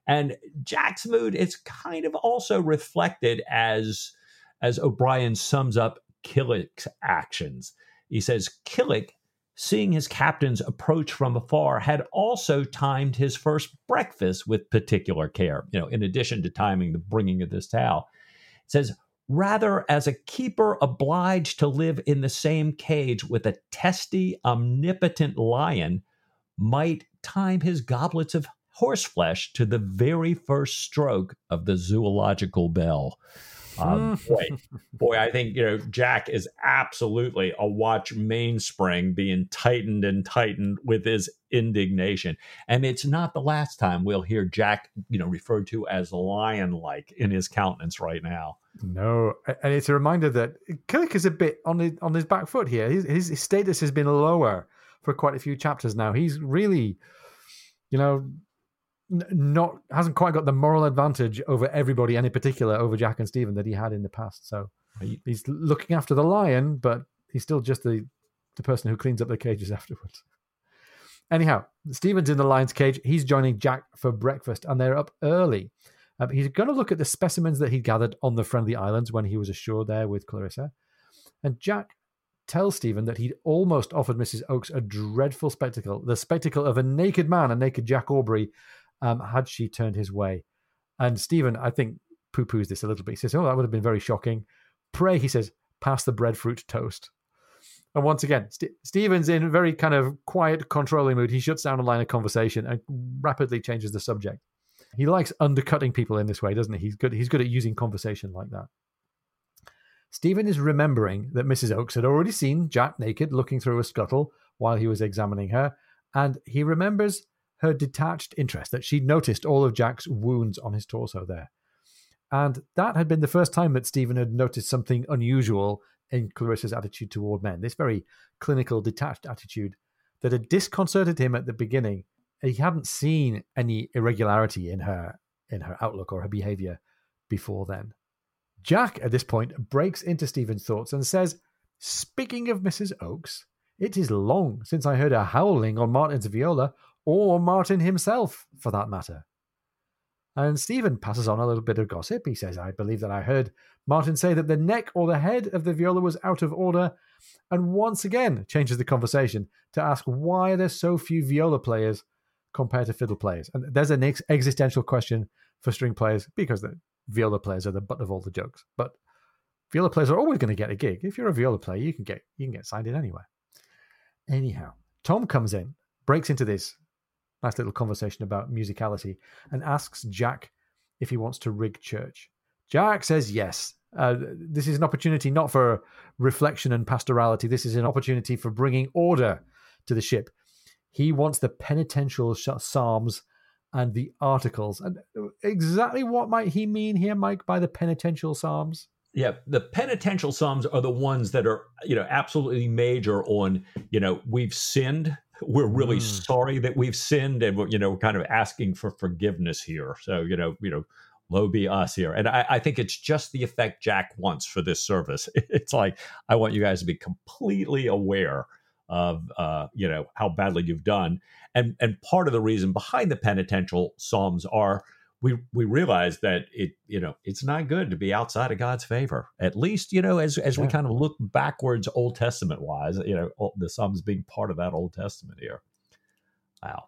and Jack's mood is kind of also reflected as as O'Brian sums up Killick's actions. He says Killick, seeing his captains approach from afar, had also timed his first breakfast with particular care. You know, in addition to timing the bringing of this towel, it says rather as a keeper obliged to live in the same cage with a testy, omnipotent lion might time his goblets of horseflesh to the very first stroke of the zoological bell. Um, boy, boy, I think you know Jack is absolutely a watch mainspring being tightened and tightened with his indignation, and it's not the last time we'll hear Jack, you know, referred to as lion-like in his countenance right now. No, and it's a reminder that Killick is a bit on his on his back foot here. His, his status has been lower for quite a few chapters now. He's really, you know, not hasn't quite got the moral advantage over everybody, and in particular over Jack and Stephen that he had in the past. So he's looking after the lion, but he's still just the the person who cleans up the cages afterwards. Anyhow, Stephen's in the lion's cage. He's joining Jack for breakfast, and they're up early. Um, he's going to look at the specimens that he gathered on the Friendly Islands when he was ashore there with Clarissa. And Jack tells Stephen that he'd almost offered Mrs. Oakes a dreadful spectacle the spectacle of a naked man, a naked Jack Aubrey, um, had she turned his way. And Stephen, I think, poo poos this a little bit. He says, Oh, that would have been very shocking. Pray, he says, pass the breadfruit toast. And once again, St- Stephen's in a very kind of quiet, controlling mood. He shuts down a line of conversation and rapidly changes the subject. He likes undercutting people in this way, doesn't he? He's good. He's good at using conversation like that. Stephen is remembering that Mrs. Oakes had already seen Jack naked looking through a scuttle while he was examining her, and he remembers her detached interest that she'd noticed all of Jack's wounds on his torso there. And that had been the first time that Stephen had noticed something unusual in Clarissa's attitude toward men, this very clinical, detached attitude that had disconcerted him at the beginning. He hadn't seen any irregularity in her in her outlook or her behavior before then. Jack, at this point, breaks into Stephen's thoughts and says, Speaking of Mrs. Oakes, it is long since I heard her howling on Martin's viola, or Martin himself, for that matter. And Stephen passes on a little bit of gossip. He says, I believe that I heard Martin say that the neck or the head of the viola was out of order, and once again changes the conversation to ask why there's so few viola players compared to fiddle players. And there's an ex- existential question for string players because the viola players are the butt of all the jokes. But viola players are always going to get a gig. If you're a viola player, you can get you can get signed in anywhere. Anyhow, Tom comes in, breaks into this nice little conversation about musicality, and asks Jack if he wants to rig church. Jack says yes. Uh, this is an opportunity not for reflection and pastorality. This is an opportunity for bringing order to the ship. He wants the penitential psalms and the articles. And exactly what might he mean here, Mike, by the penitential psalms? Yeah, the penitential psalms are the ones that are, you know, absolutely major on, you know, we've sinned. We're really mm. sorry that we've sinned, and we're, you know, we're kind of asking for forgiveness here. So, you know, you know, low be us here. And I, I, think it's just the effect Jack wants for this service. It's like I want you guys to be completely aware of uh, you know how badly you've done, and and part of the reason behind the penitential psalms are we we realize that it you know it's not good to be outside of God's favor. At least you know as as yeah. we kind of look backwards, Old Testament wise, you know the Psalms being part of that Old Testament here. Wow.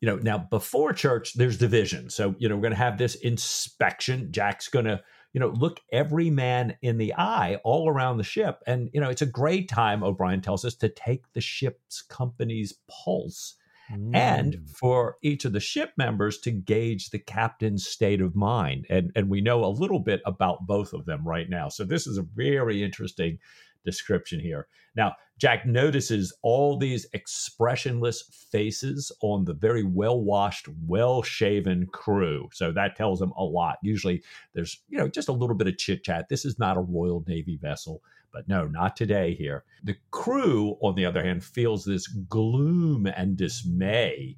You know now before church, there's division. So you know we're going to have this inspection. Jack's going to you know look every man in the eye all around the ship, and you know it's a great time. O'Brian tells us to take the ship's company's pulse Mm. and for each of the ship members to gauge the captain's state of mind. And, and we know a little bit about both of them right now. So this is a very interesting description here. Now, Jack notices all these expressionless faces on the very well washed, well shaven crew. So that tells him a lot. Usually there's, you know, just a little bit of chit chat. This is not a Royal Navy vessel. But no, not today here. The crew, on the other hand, feels this gloom and dismay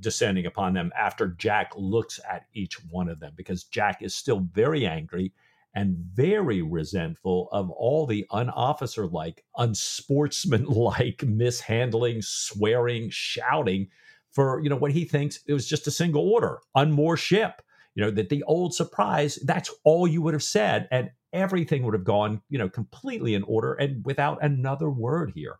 descending upon them after Jack looks at each one of them because Jack is still very angry and very resentful of all the unofficer like, unsportsmanlike mishandling, swearing, shouting for, you know, what he thinks it was just a single order, unmoor ship. You know, that the old surprise, that's all you would have said. And everything would have gone, you know, completely in order and without another word here.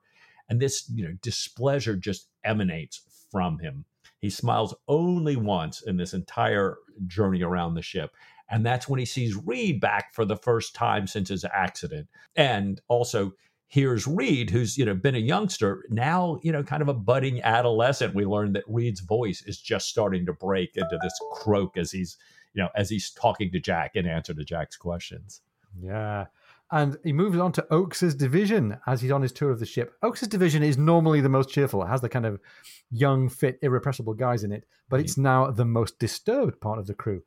And this, you know, displeasure just emanates from him. He smiles only once in this entire journey around the ship. And that's when he sees Reed back for the first time since his accident. And also here's Reed, who's, you know, been a youngster, now, you know, kind of a budding adolescent. We learn that Reed's voice is just starting to break into this croak as he's, you know, as he's talking to Jack in answer to Jack's questions. Yeah. And he moves on to Oakes's division as he's on his tour of the ship. Oakes's division is normally the most cheerful. It has the kind of young, fit, irrepressible guys in it, but mm-hmm. it's now the most disturbed part of the crew.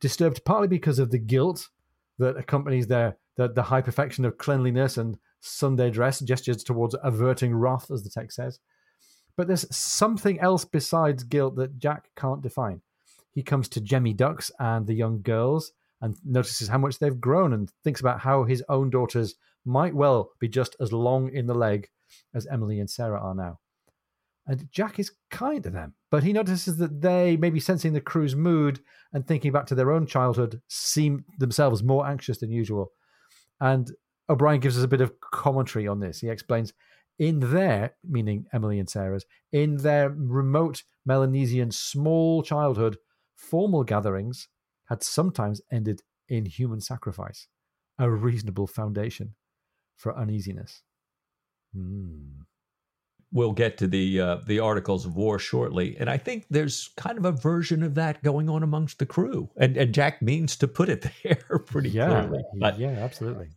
Disturbed partly because of the guilt that accompanies their the, the high perfection of cleanliness and Sunday dress, gestures towards averting wrath, as the text says. But there's something else besides guilt that Jack can't define. He comes to Jemmy Ducks and the young girls and notices how much they've grown and thinks about how his own daughters might well be just as long in the leg as Emily and Sarah are now. And Jack is kind to them, but he notices that they, maybe sensing the crew's mood and thinking back to their own childhood, seem themselves more anxious than usual. And O'Brian gives us a bit of commentary on this. He explains in their, meaning Emily and Sarah's, in their remote Melanesian small childhood, formal gatherings had sometimes ended in human sacrifice, a reasonable foundation for uneasiness. Hmm. We'll get to the uh, the articles of war shortly, and I think there's kind of a version of that going on amongst the crew, and and Jack means to put it there pretty yeah, clearly. But yeah, absolutely.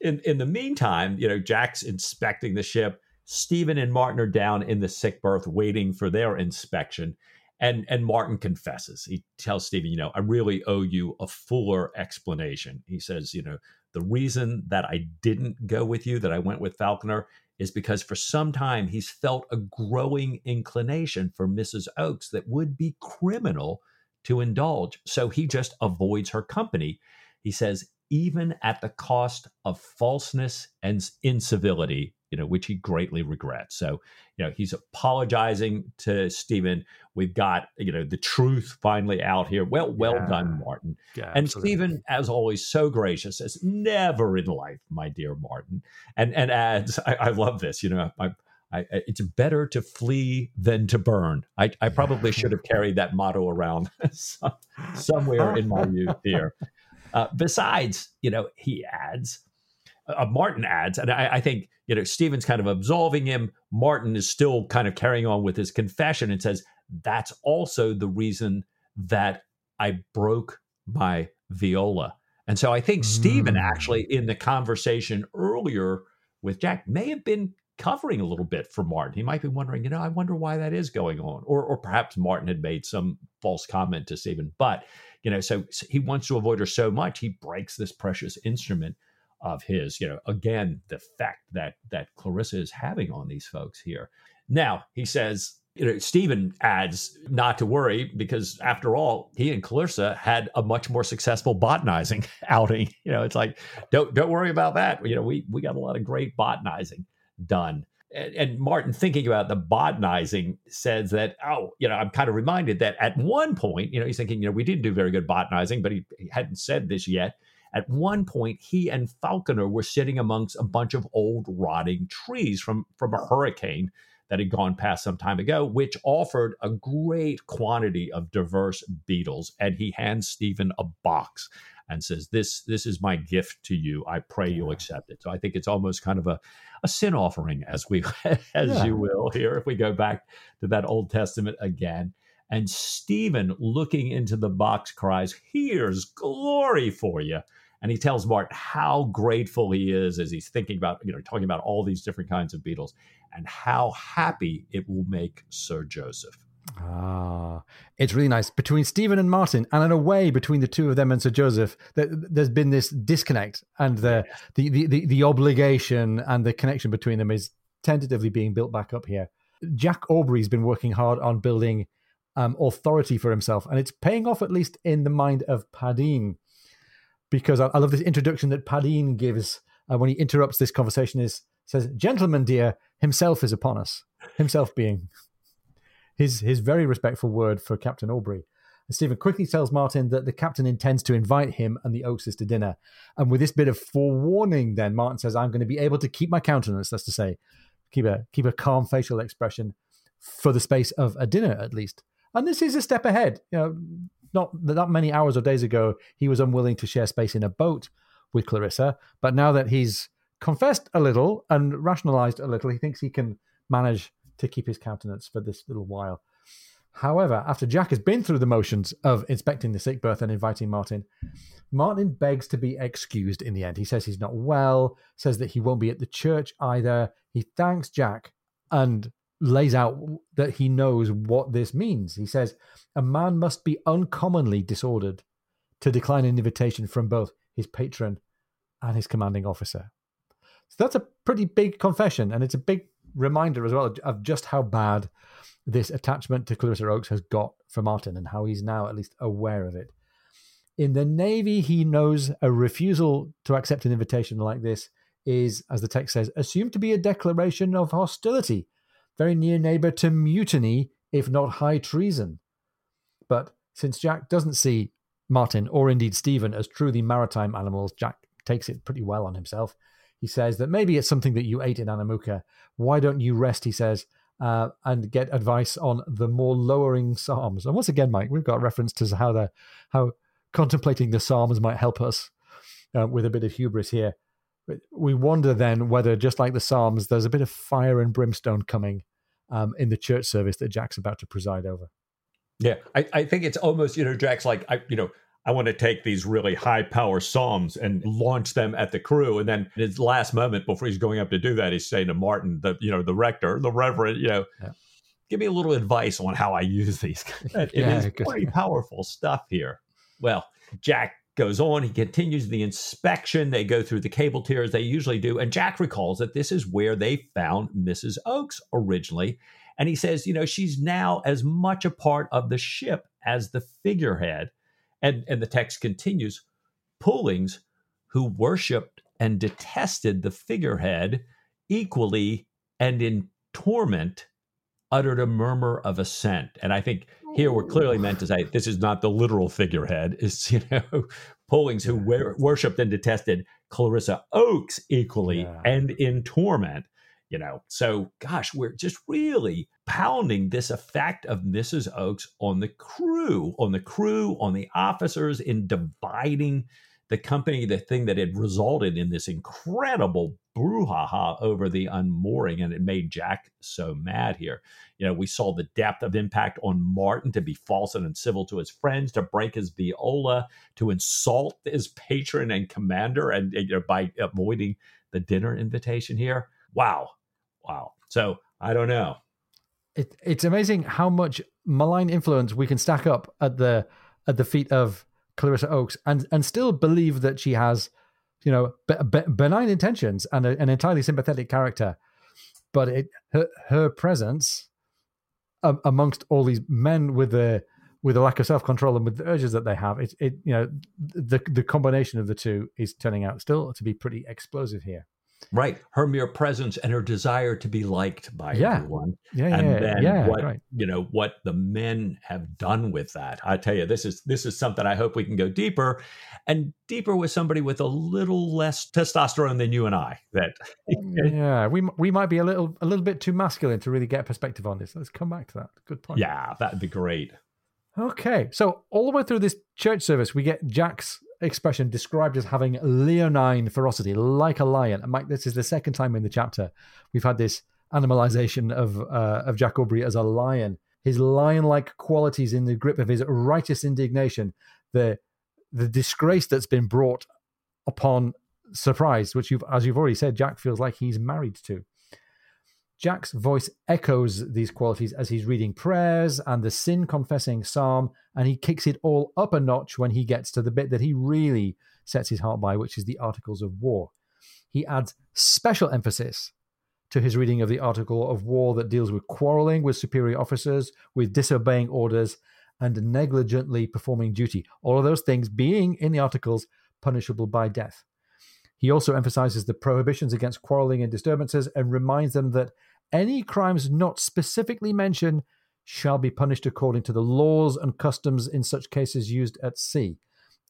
in in the meantime, you know, Jack's inspecting the ship. Stephen and Martin are down in the sick berth waiting for their inspection. And and Martin confesses. He tells Stephen, you know, I really owe you a fuller explanation. He says, you know, the reason that I didn't go with you, that I went with Falconer, is because for some time he's felt a growing inclination for Mrs. Oakes that would be criminal to indulge. So he just avoids her company. He says, even at the cost of falseness and incivility, you know, which he greatly regrets. So, you know, he's apologizing to Stephen. We've got, you know, the truth finally out here. Well, well yeah. done, Martin. Yeah, and absolutely. Stephen, as always, so gracious, says, never in life, my dear Martin. And and adds, I, I love this, you know, I, I, it's better to flee than to burn. I, I probably should have carried that motto around somewhere in my youth here. Uh, besides, you know, he adds, uh, Martin adds, and I, I, think, you know, Stephen's kind of absolving him. Martin is still kind of carrying on with his confession and says, that's also the reason that I broke my viola. And so I think mm. Stephen actually, in the conversation earlier with Jack, may have been covering a little bit for Martin. He might be wondering, you know, I wonder why that is going on. Or, or perhaps Martin had made some false comment to Stephen. But you know, so he wants to avoid her so much, he breaks this precious instrument of his. You know, again, the fact that that Clarissa is having on these folks here. Now he says, you know, Stephen adds not to worry because after all, he and Clarissa had a much more successful botanizing outing. You know, it's like don't don't worry about that. You know, we we got a lot of great botanizing done and, Martin thinking about the botanizing says that, oh, you know, I'm kind of reminded that at one point, you know, he's thinking, you know, we didn't do very good botanizing, but he, he hadn't said this yet. At one point, he and Falconer were sitting amongst a bunch of old rotting trees from, from a hurricane that had gone past some time ago, which offered a great quantity of diverse beetles. And he hands Stephen a box and says, "This this is my gift to you. I pray you'll accept it." So I think it's almost kind of a, a sin offering, as we as yeah. you will here, if we go back to that Old Testament again. And Stephen, looking into the box, cries, "Here's glory for you." And he tells Martin how grateful he is as he's thinking about, you know, talking about all these different kinds of beetles and how happy it will make Sir Joseph. Ah, it's really nice between Stephen and Martin, and in a way between the two of them and Sir Joseph. There's been this disconnect, and the the, the, the, the obligation and the connection between them is tentatively being built back up here. Jack Aubrey's been working hard on building um, authority for himself, and it's paying off at least in the mind of Padeen, because I, I love this introduction that Padeen gives uh, when he interrupts this conversation. Is says, "Gentlemen, dear, himself is upon us." Himself being his his very respectful word for Captain Aubrey. And Stephen quickly tells Martin that the captain intends to invite him and the Oakses to dinner. And with this bit of forewarning, then Martin says, "I'm going to be able to keep my countenance. That's to say, keep a keep a calm facial expression for the space of a dinner at least." And this is a step ahead. You know, not that many hours or days ago, he was unwilling to share space in a boat with Clarissa, but now that he's confessed a little and rationalized a little, he thinks he can manage to keep his countenance for this little while. However, after Jack has been through the motions of inspecting the sick berth and inviting Martin, Martin begs to be excused in the end. He says he's not well, says that he won't be at the church either. He thanks Jack and lays out that he knows what this means. He says, A man must be uncommonly disordered to decline an invitation from both his patron and his commanding officer. So that's a pretty big confession, and it's a big reminder as well of just how bad this attachment to Clarissa Oakes has got for Martin and how he's now at least aware of it. In the Navy, he knows a refusal to accept an invitation like this is, as the text says, assumed to be a declaration of hostility, very near neighbor to mutiny, if not high treason. But since Jack doesn't see Martin or indeed Stephen as truly maritime animals, Jack takes it pretty well on himself he says that maybe it's something that you ate in Anamuka. Why don't you rest, he says, uh, and get advice on the more lowering psalms? And once again, Mike, we've got reference to how the how contemplating the psalms might help us uh, with a bit of hubris here. We wonder then whether, just like the psalms, there's a bit of fire and brimstone coming um, in the church service that Jack's about to preside over. Yeah, I, I think it's almost you know Jack's like I you know I want to take these really high power psalms and launch them at the crew. And then in his last moment before he's going up to do that, he's saying to Martin, the you know, the rector, the reverend, you know, yeah. give me a little advice on how I use these. it yeah, is pretty powerful stuff here. Well, Jack goes on. He continues the inspection. They go through the cable tiers they usually do. And Jack recalls that this is where they found Mrs. Oakes originally. And he says, you know, she's now as much a part of the ship as the figurehead. And, and the text continues Pullings, who worshiped and detested the figurehead equally and in torment, uttered a murmur of assent. And I think here we're clearly meant to say this is not the literal figurehead. It's, you know, Pullings who worshipped and detested Clarissa Oakes equally yeah. and in torment you know so gosh we're just really pounding this effect of mrs oakes on the crew on the crew on the officers in dividing the company the thing that had resulted in this incredible brouhaha over the unmooring and it made jack so mad here you know we saw the depth of impact on martin to be false and uncivil to his friends to break his viola to insult his patron and commander and you know, by avoiding the dinner invitation here wow wow. So I don't know. It, it's amazing how much malign influence we can stack up at the at the feet of Clarissa Oakes and and still believe that she has, you know, benign intentions and a, an entirely sympathetic character, but it her her presence um, amongst all these men with the with a lack of self control and with the urges that they have, it it you know the the combination of the two is turning out still to be pretty explosive here. Right. Her mere presence and her desire to be liked by yeah. everyone. Yeah, yeah, and then yeah, what right. you know, what the men have done with that. I tell you, this is this is something I hope we can go deeper and deeper with somebody with a little less testosterone than you and I. That Yeah, we we might be a little a little bit too masculine to really get a perspective on this. Let's come back to that. Good point. Yeah, that'd be great. Okay. So all the way through this church service, we get Jack's expression described as having leonine ferocity, like a lion. And Mike, this is the second time in the chapter we've had this animalization of uh, of Jack Aubrey as a lion. His lion-like qualities in the grip of his righteous indignation, the the disgrace that's been brought upon surprise, which you've, as you've already said, Jack feels like he's married to. Jack's voice echoes these qualities as he's reading prayers and the sin confessing psalm, and he kicks it all up a notch when he gets to the bit that he really sets his heart by, which is the Articles of War. He adds special emphasis to his reading of the Article of War that deals with quarreling with superior officers, with disobeying orders, and negligently performing duty. All of those things being in the Articles punishable by death. He also emphasizes the prohibitions against quarreling and disturbances and reminds them that any crimes not specifically mentioned shall be punished according to the laws and customs in such cases used at sea.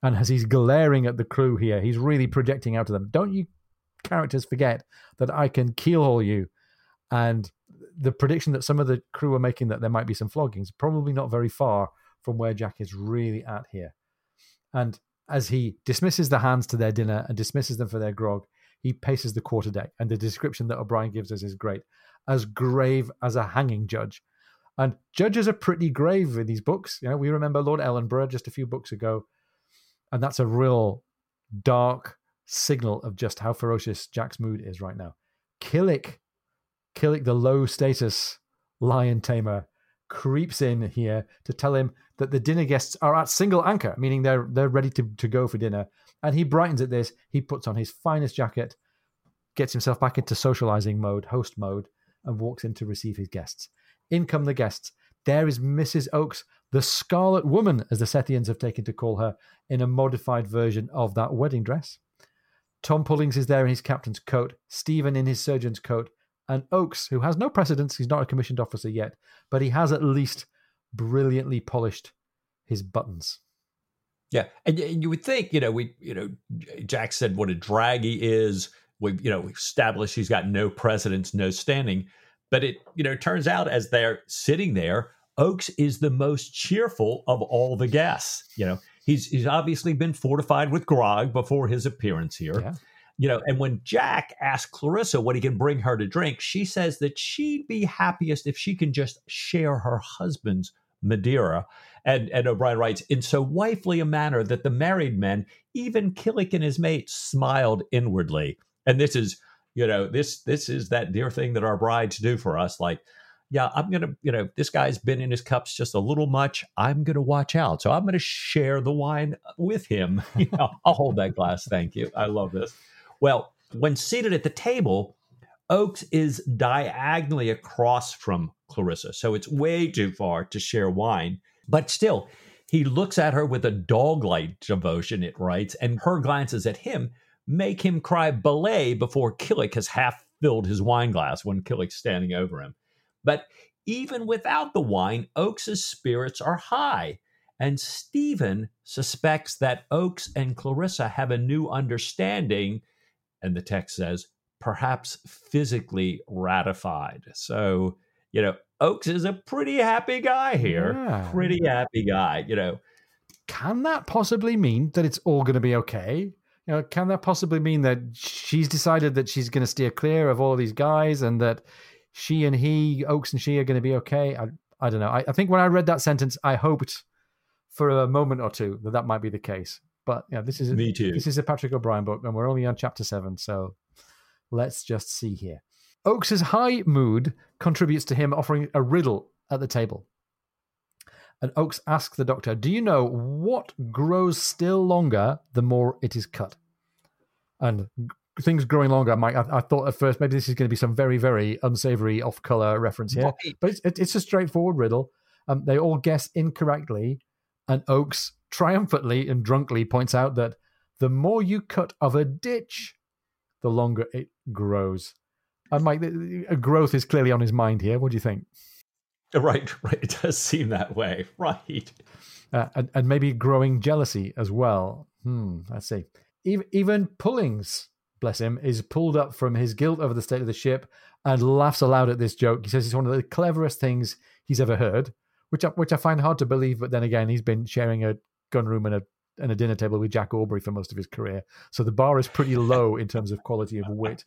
And as he's glaring at the crew here, he's really projecting out to them. Don't you characters forget that I can keelhaul you. And the prediction that some of the crew are making that there might be some floggings, probably not very far from where Jack is really at here. And as he dismisses the hands to their dinner and dismisses them for their grog, he paces the quarterdeck. And the description that O'Brian gives us is great as grave as a hanging judge. And judges are pretty grave in these books. You know, we remember Lord Ellenborough just a few books ago, and that's a real dark signal of just how ferocious Jack's mood is right now. Killick, Killick, the low status lion tamer, creeps in here to tell him that the dinner guests are at single anchor, meaning they're they're ready to, to go for dinner. And he brightens at this. He puts on his finest jacket, gets himself back into socializing mode, host mode, and walks in to receive his guests. In come the guests. There is Mrs. Oakes, the Scarlet Woman, as the Sethians have taken to call her, in a modified version of that wedding dress. Tom Pullings is there in his captain's coat, Stephen in his surgeon's coat, and Oakes, who has no precedence, he's not a commissioned officer yet, but he has at least brilliantly polished his buttons. Yeah, and you would think, you know, we, you know, Jack said what a drag he is. We, you know, established he's got no precedence, no standing. But it, you know, turns out as they're sitting there, Oakes is the most cheerful of all the guests. You know, he's he's obviously been fortified with grog before his appearance here. Yeah. You know, and when Jack asks Clarissa what he can bring her to drink, she says that she'd be happiest if she can just share her husband's Madeira. And, and O'Brian writes, in so wifely a manner that the married men, even Killick and his mate, smiled inwardly. And this is, you know, this this is that dear thing that our brides do for us. Like, yeah, I'm gonna, you know, this guy's been in his cups just a little much. I'm gonna watch out. So I'm gonna share the wine with him. You know, I'll hold that glass. Thank you. I love this. Well, when seated at the table, Oakes is diagonally across from Clarissa. So it's way too far to share wine. But still, he looks at her with a dog like devotion, it writes, and her glances at him make him cry belay before Killick has half filled his wine glass when Killick's standing over him. But even without the wine, Oakes's spirits are high. And Stephen suspects that Oakes and Clarissa have a new understanding, and the text says, perhaps physically ratified. So, you know, Oakes is a pretty happy guy here. Yeah. Pretty happy guy, you know. Can that possibly mean that it's all going to be okay? You know, can that possibly mean that she's decided that she's going to steer clear of all these guys and that she and he, Oakes and she, are going to be okay? I, I don't know. I, I think when I read that sentence, I hoped for a moment or two that that might be the case. But yeah, this is a, me too. This is a Patrick O'Brian book, and we're only on chapter seven, so let's just see here. Oakes's high mood contributes to him offering a riddle at the table. And Oakes asks the doctor, Do you know what grows still longer the more it is cut? And things growing longer, Mike, I, I thought at first maybe this is going to be some very, very unsavory off color reference here. But it's, it's a straightforward riddle. Um, they all guess incorrectly. And Oakes triumphantly and drunkly points out that the more you cut of a ditch, the longer it grows. And Mike, a growth is clearly on his mind here. What do you think? Right, right. It does seem that way. Right. Uh, and, and maybe growing jealousy as well. Hmm, let's see. Even, even Pullings, bless him, is pulled up from his guilt over the state of the ship and laughs aloud at this joke. He says it's one of the cleverest things he's ever heard, which I, which I find hard to believe. But then again, he's been sharing a gun room and a and a dinner table with Jack Aubrey for most of his career, so the bar is pretty low in terms of quality of wit.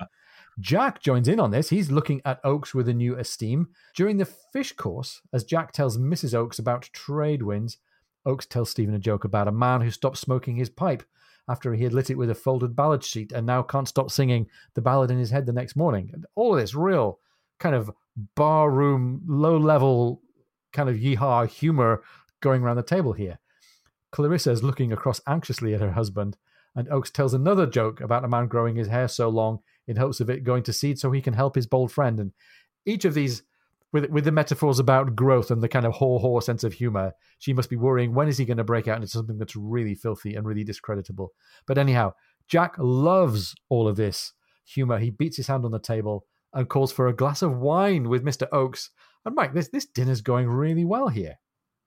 Jack joins in on this. He's looking at Oakes with a new esteem. During the fish course, as Jack tells Mrs. Oakes about trade winds, Oakes tells Stephen a joke about a man who stopped smoking his pipe after he had lit it with a folded ballad sheet and now can't stop singing the ballad in his head the next morning. All of this real kind of barroom, low level kind of yeehaw humor going around the table here. Clarissa is looking across anxiously at her husband, and Oakes tells another joke about a man growing his hair so long in hopes of it going to seed so he can help his bold friend. And each of these, with with the metaphors about growth and the kind of haw haw sense of humor, she must be worrying when is he going to break out into something that's really filthy and really discreditable. But anyhow, Jack loves all of this humor. He beats his hand on the table and calls for a glass of wine with Mr. Oakes. And Mike, this this dinner's going really well here.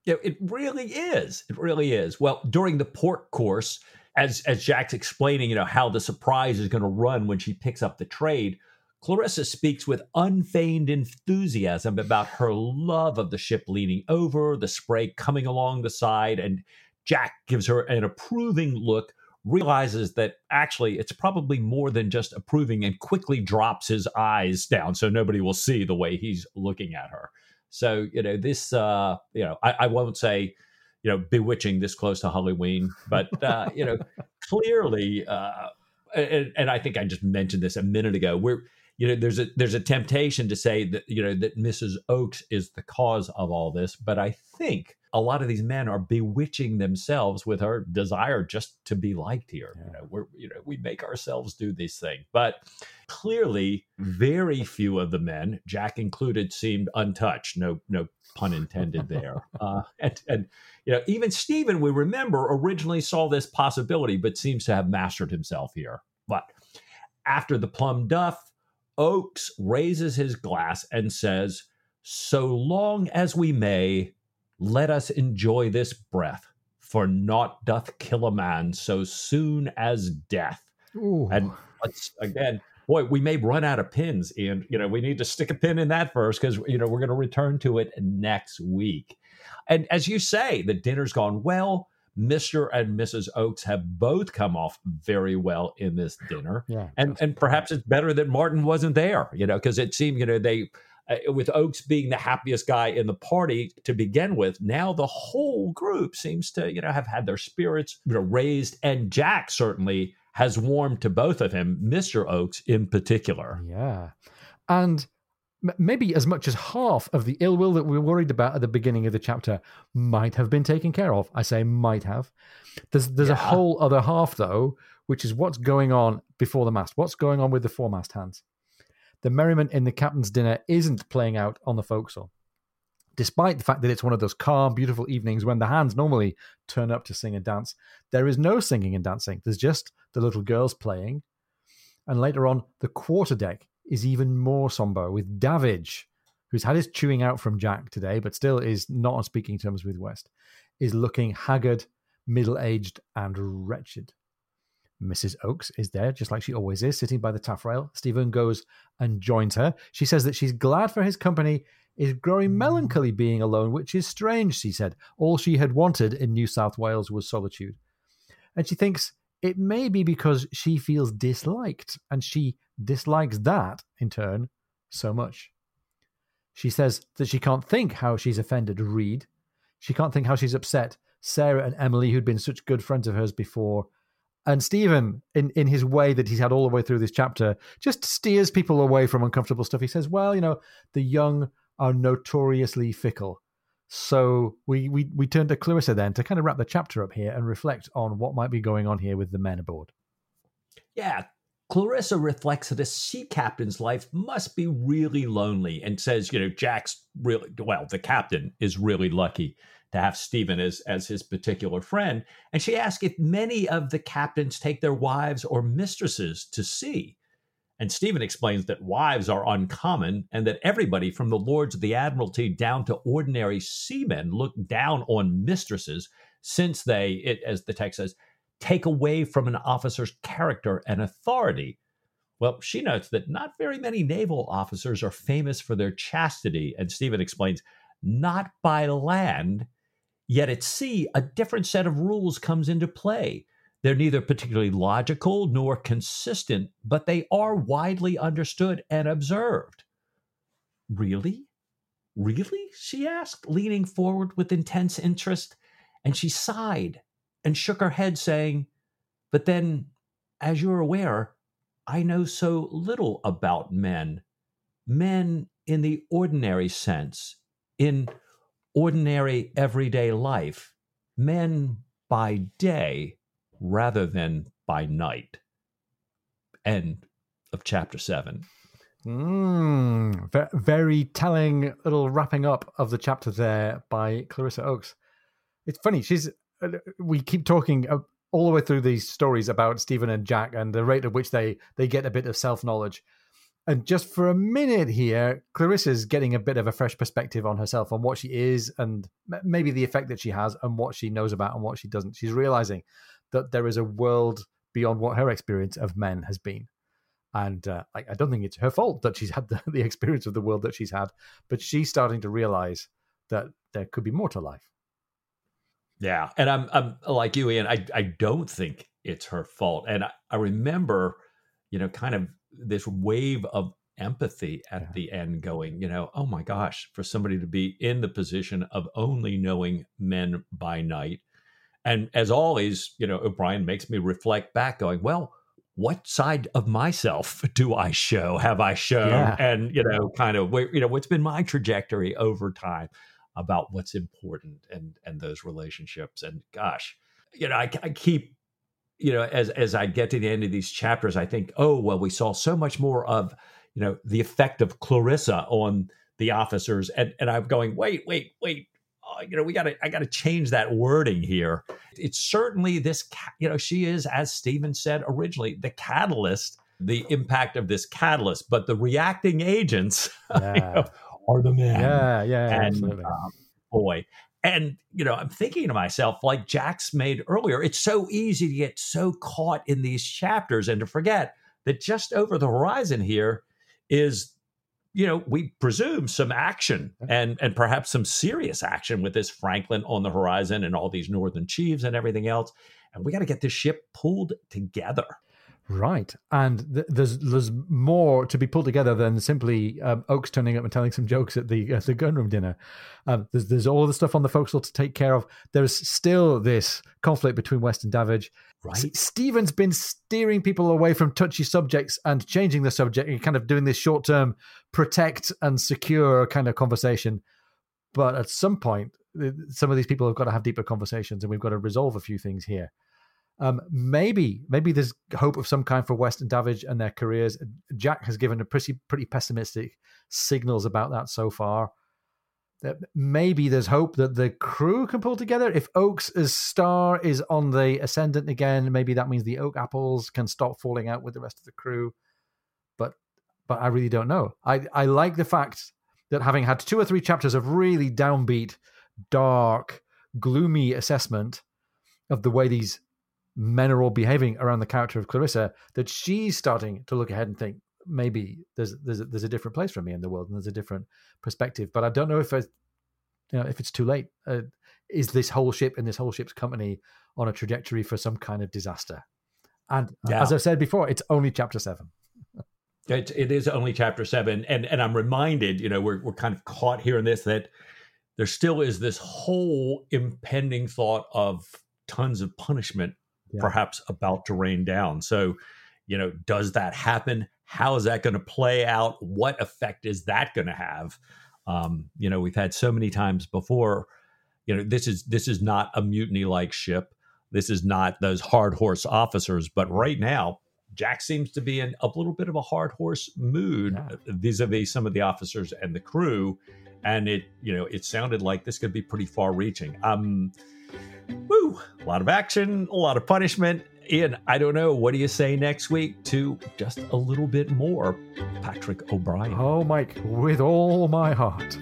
Yeah, it really is. It really is. Well, during the port course, as as Jack's explaining, you know, how the surprise is going to run when she picks up the trade, Clarissa speaks with unfeigned enthusiasm about her love of the ship leaning over, the spray coming along the side, and Jack gives her an approving look, realizes that actually it's probably more than just approving, and quickly drops his eyes down so nobody will see the way he's looking at her. So, you know, this, uh, you know, I, I won't say, you know, bewitching this close to Halloween, but uh, you know, clearly, uh, and, and I think I just mentioned this a minute ago. We're you know there's a there's a temptation to say that you know that Mrs. Oakes is the cause of all this, but I think a lot of these men are bewitching themselves with our desire just to be liked here. Yeah. You know, we're you know we make ourselves do these things, but clearly, very few of the men, Jack included, seemed untouched. No no pun intended there. uh, and and you know even Stephen, we remember originally saw this possibility, but seems to have mastered himself here. But after the plum duff, Oakes raises his glass and says, "So long as we may." let us enjoy this breath, for naught doth kill a man so soon as death. Ooh. And again, boy, we may run out of pins, and you know we need to stick a pin in that first because you know we're going to return to it next week. And as you say, the dinner's gone well. Mr. and Mrs. Oakes have both come off very well in this dinner. Yeah, and and perhaps it's better that Martin wasn't there, you know, because it seemed, you know, they uh, with Oakes being the happiest guy in the party to begin with, now the whole group seems to, you know, have had their spirits you know, raised. And Jack certainly has warmed to both of him, Mr. Oakes in particular. Yeah. And maybe as much as half of the ill will that we were worried about at the beginning of the chapter might have been taken care of. I say might have. There's there's yeah. a whole other half though, which is what's going on before the mast. What's going on with the foremast hands? The merriment in the captain's dinner isn't playing out on the forecastle. Despite the fact that it's one of those calm, beautiful evenings when the hands normally turn up to sing and dance, there is no singing and dancing. There's just the little girls playing. And later on, the quarterdeck is even more somber with Davidge, who's had his chewing out from Jack today, but still is not on speaking terms with West, is looking haggard, middle aged, and wretched. Mrs. Oakes is there, just like she always is, sitting by the taffrail. Stephen goes and joins her. She says that she's glad for his company, is growing melancholy being alone, which is strange, she said. All she had wanted in New South Wales was solitude. And she thinks it may be because she feels disliked, and she dislikes that, in turn, so much. She says that she can't think how she's offended Reade. She can't think how she's upset Sarah and Emily, who'd been such good friends of hers before. And Stephen, in, in his way that he's had all the way through this chapter, just steers people away from uncomfortable stuff. He says, Well, you know, the young are notoriously fickle. So we, we, we turn to Clarissa then to kind of wrap the chapter up here and reflect on what might be going on here with the men aboard. Yeah, Clarissa reflects that a sea captain's life must be really lonely and says, you know, Jack's really, well, the captain is really lucky to have Stephen as, as his particular friend. And she asks if many of the captains take their wives or mistresses to sea. And Stephen explains that wives are uncommon and that everybody from the lords of the admiralty down to ordinary seamen look down on mistresses since they, it, as the text says, take away from an officer's character and authority. Well, she notes that not very many naval officers are famous for their chastity, and Stephen explains, not by land, yet at sea, a different set of rules comes into play. They're neither particularly logical nor consistent, but they are widely understood and observed. Really? Really? she asked, leaning forward with intense interest, and she sighed and shook her head, saying, But then, as you're aware, I know so little about men. Men in the ordinary sense, in ordinary everyday life, men by day rather than by night. End of chapter seven. Mm, very telling little wrapping up of the chapter there by Clarissa Oakes. It's funny. She's uh, we keep talking all the way through these stories about Stephen and Jack and the rate at which they they get a bit of self knowledge. And just for a minute here, Clarissa's getting a bit of a fresh perspective on herself, on what she is, and maybe the effect that she has, and what she knows about and what she doesn't. She's realizing that there is a world beyond what her experience of men has been. And uh, I, I, don't think it's her fault that she's had the, the experience of the world that she's had, but she's starting to realize that there could be more to life. Yeah, and I'm I'm like you, Ian. I I don't think it's her fault, and I, I remember, you know, kind of this wave of empathy at yeah. the end, going, you know, oh my gosh, for somebody to be in the position of only knowing men by night, and as always, you know, O'Brian makes me reflect back, going, well, what side of myself do I show? Have I shown? Yeah. And you know, kind of, you know, what's been my trajectory over time? about what's important and and those relationships. And gosh, you know, I, I keep you know as as I get to the end of these chapters, I think, oh well, we saw so much more of you know the effect of Clarissa on the officers, and and I'm going, wait, wait, wait. Oh, you know, we got to. I got to change that wording here. It's certainly this. You know, she is, as Stephen said originally, the catalyst the impact of this catalyst, but the reacting agents yeah. you know, are the men. Yeah, yeah, and um, boy. And you know, I'm thinking to myself, like Jack's made earlier, it's so easy to get so caught in these chapters and to forget that just over the horizon here is you know we presume some action and and perhaps some serious action with this franklin on the horizon and all these northern chiefs and everything else. And we got to get this ship pulled together Right, and th- there's there's more to be pulled together than simply um, Oakes turning up and telling some jokes at the at the gunroom dinner. Um, there's there's all the stuff on the forecastle to take care of. There's still this conflict between West and Davidge. Right. S- Stephen's been steering people away from touchy subjects and changing the subject and kind of doing this short term protect and secure kind of conversation. But at some point, some of these people have got to have deeper conversations, and we've got to resolve a few things here. Um, maybe, maybe there's hope of some kind for West and Davidge and their careers. Jack has given a pretty, pretty pessimistic signals about that so far. That maybe there's hope that the crew can pull together. If Oakes' star is on the ascendant again, maybe that means the Oak apples can stop falling out with the rest of the crew. But, but I really don't know. I, I like the fact that having had two or three chapters of really downbeat, dark, gloomy assessment of the way these men are all behaving around the character of Clarissa that she's starting to look ahead and think maybe there's there's a, there's a different place for me in the world and there's a different perspective. But I don't know if I, you know if it's too late. Uh, is this whole ship and this whole ship's company on a trajectory for some kind of disaster? And Yeah. as I've said before, it's only chapter seven. It, it is only chapter seven, and and I'm reminded, you know, we're we're kind of caught here in this that there still is this whole impending thought of tons of punishment, Yeah. perhaps about to rain down. So, you know, does that happen? How is that going to play out? What effect is that going to have? Um, you know, we've had so many times before. You know, this is this is not a mutiny like ship. This is not those hard horse officers. But right now, Jack seems to be in a little bit of a hard horse mood Yeah. vis a vis some of the officers and the crew. And it, you know, it sounded like this could be pretty far reaching. Um, woo, a lot of action, a lot of punishment. Ian, I don't know. What do you say next week to just a little bit more Patrick O'Brian? Oh, Mike, with all my heart.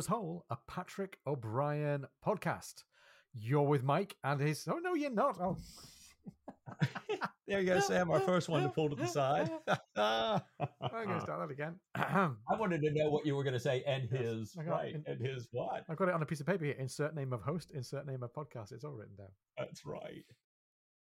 The Lubber's Hole, a Patrick O'Brian podcast. You're with Mike and his. Oh, no, you're not. Oh. there you go, Sam. Our first one to pull to the side. I'm going to start that again. I wanted to know what you were going to say, and his right, it. and his what? I've got it on a piece of paper here. Insert name of host, insert name of podcast. It's all written down. That's right.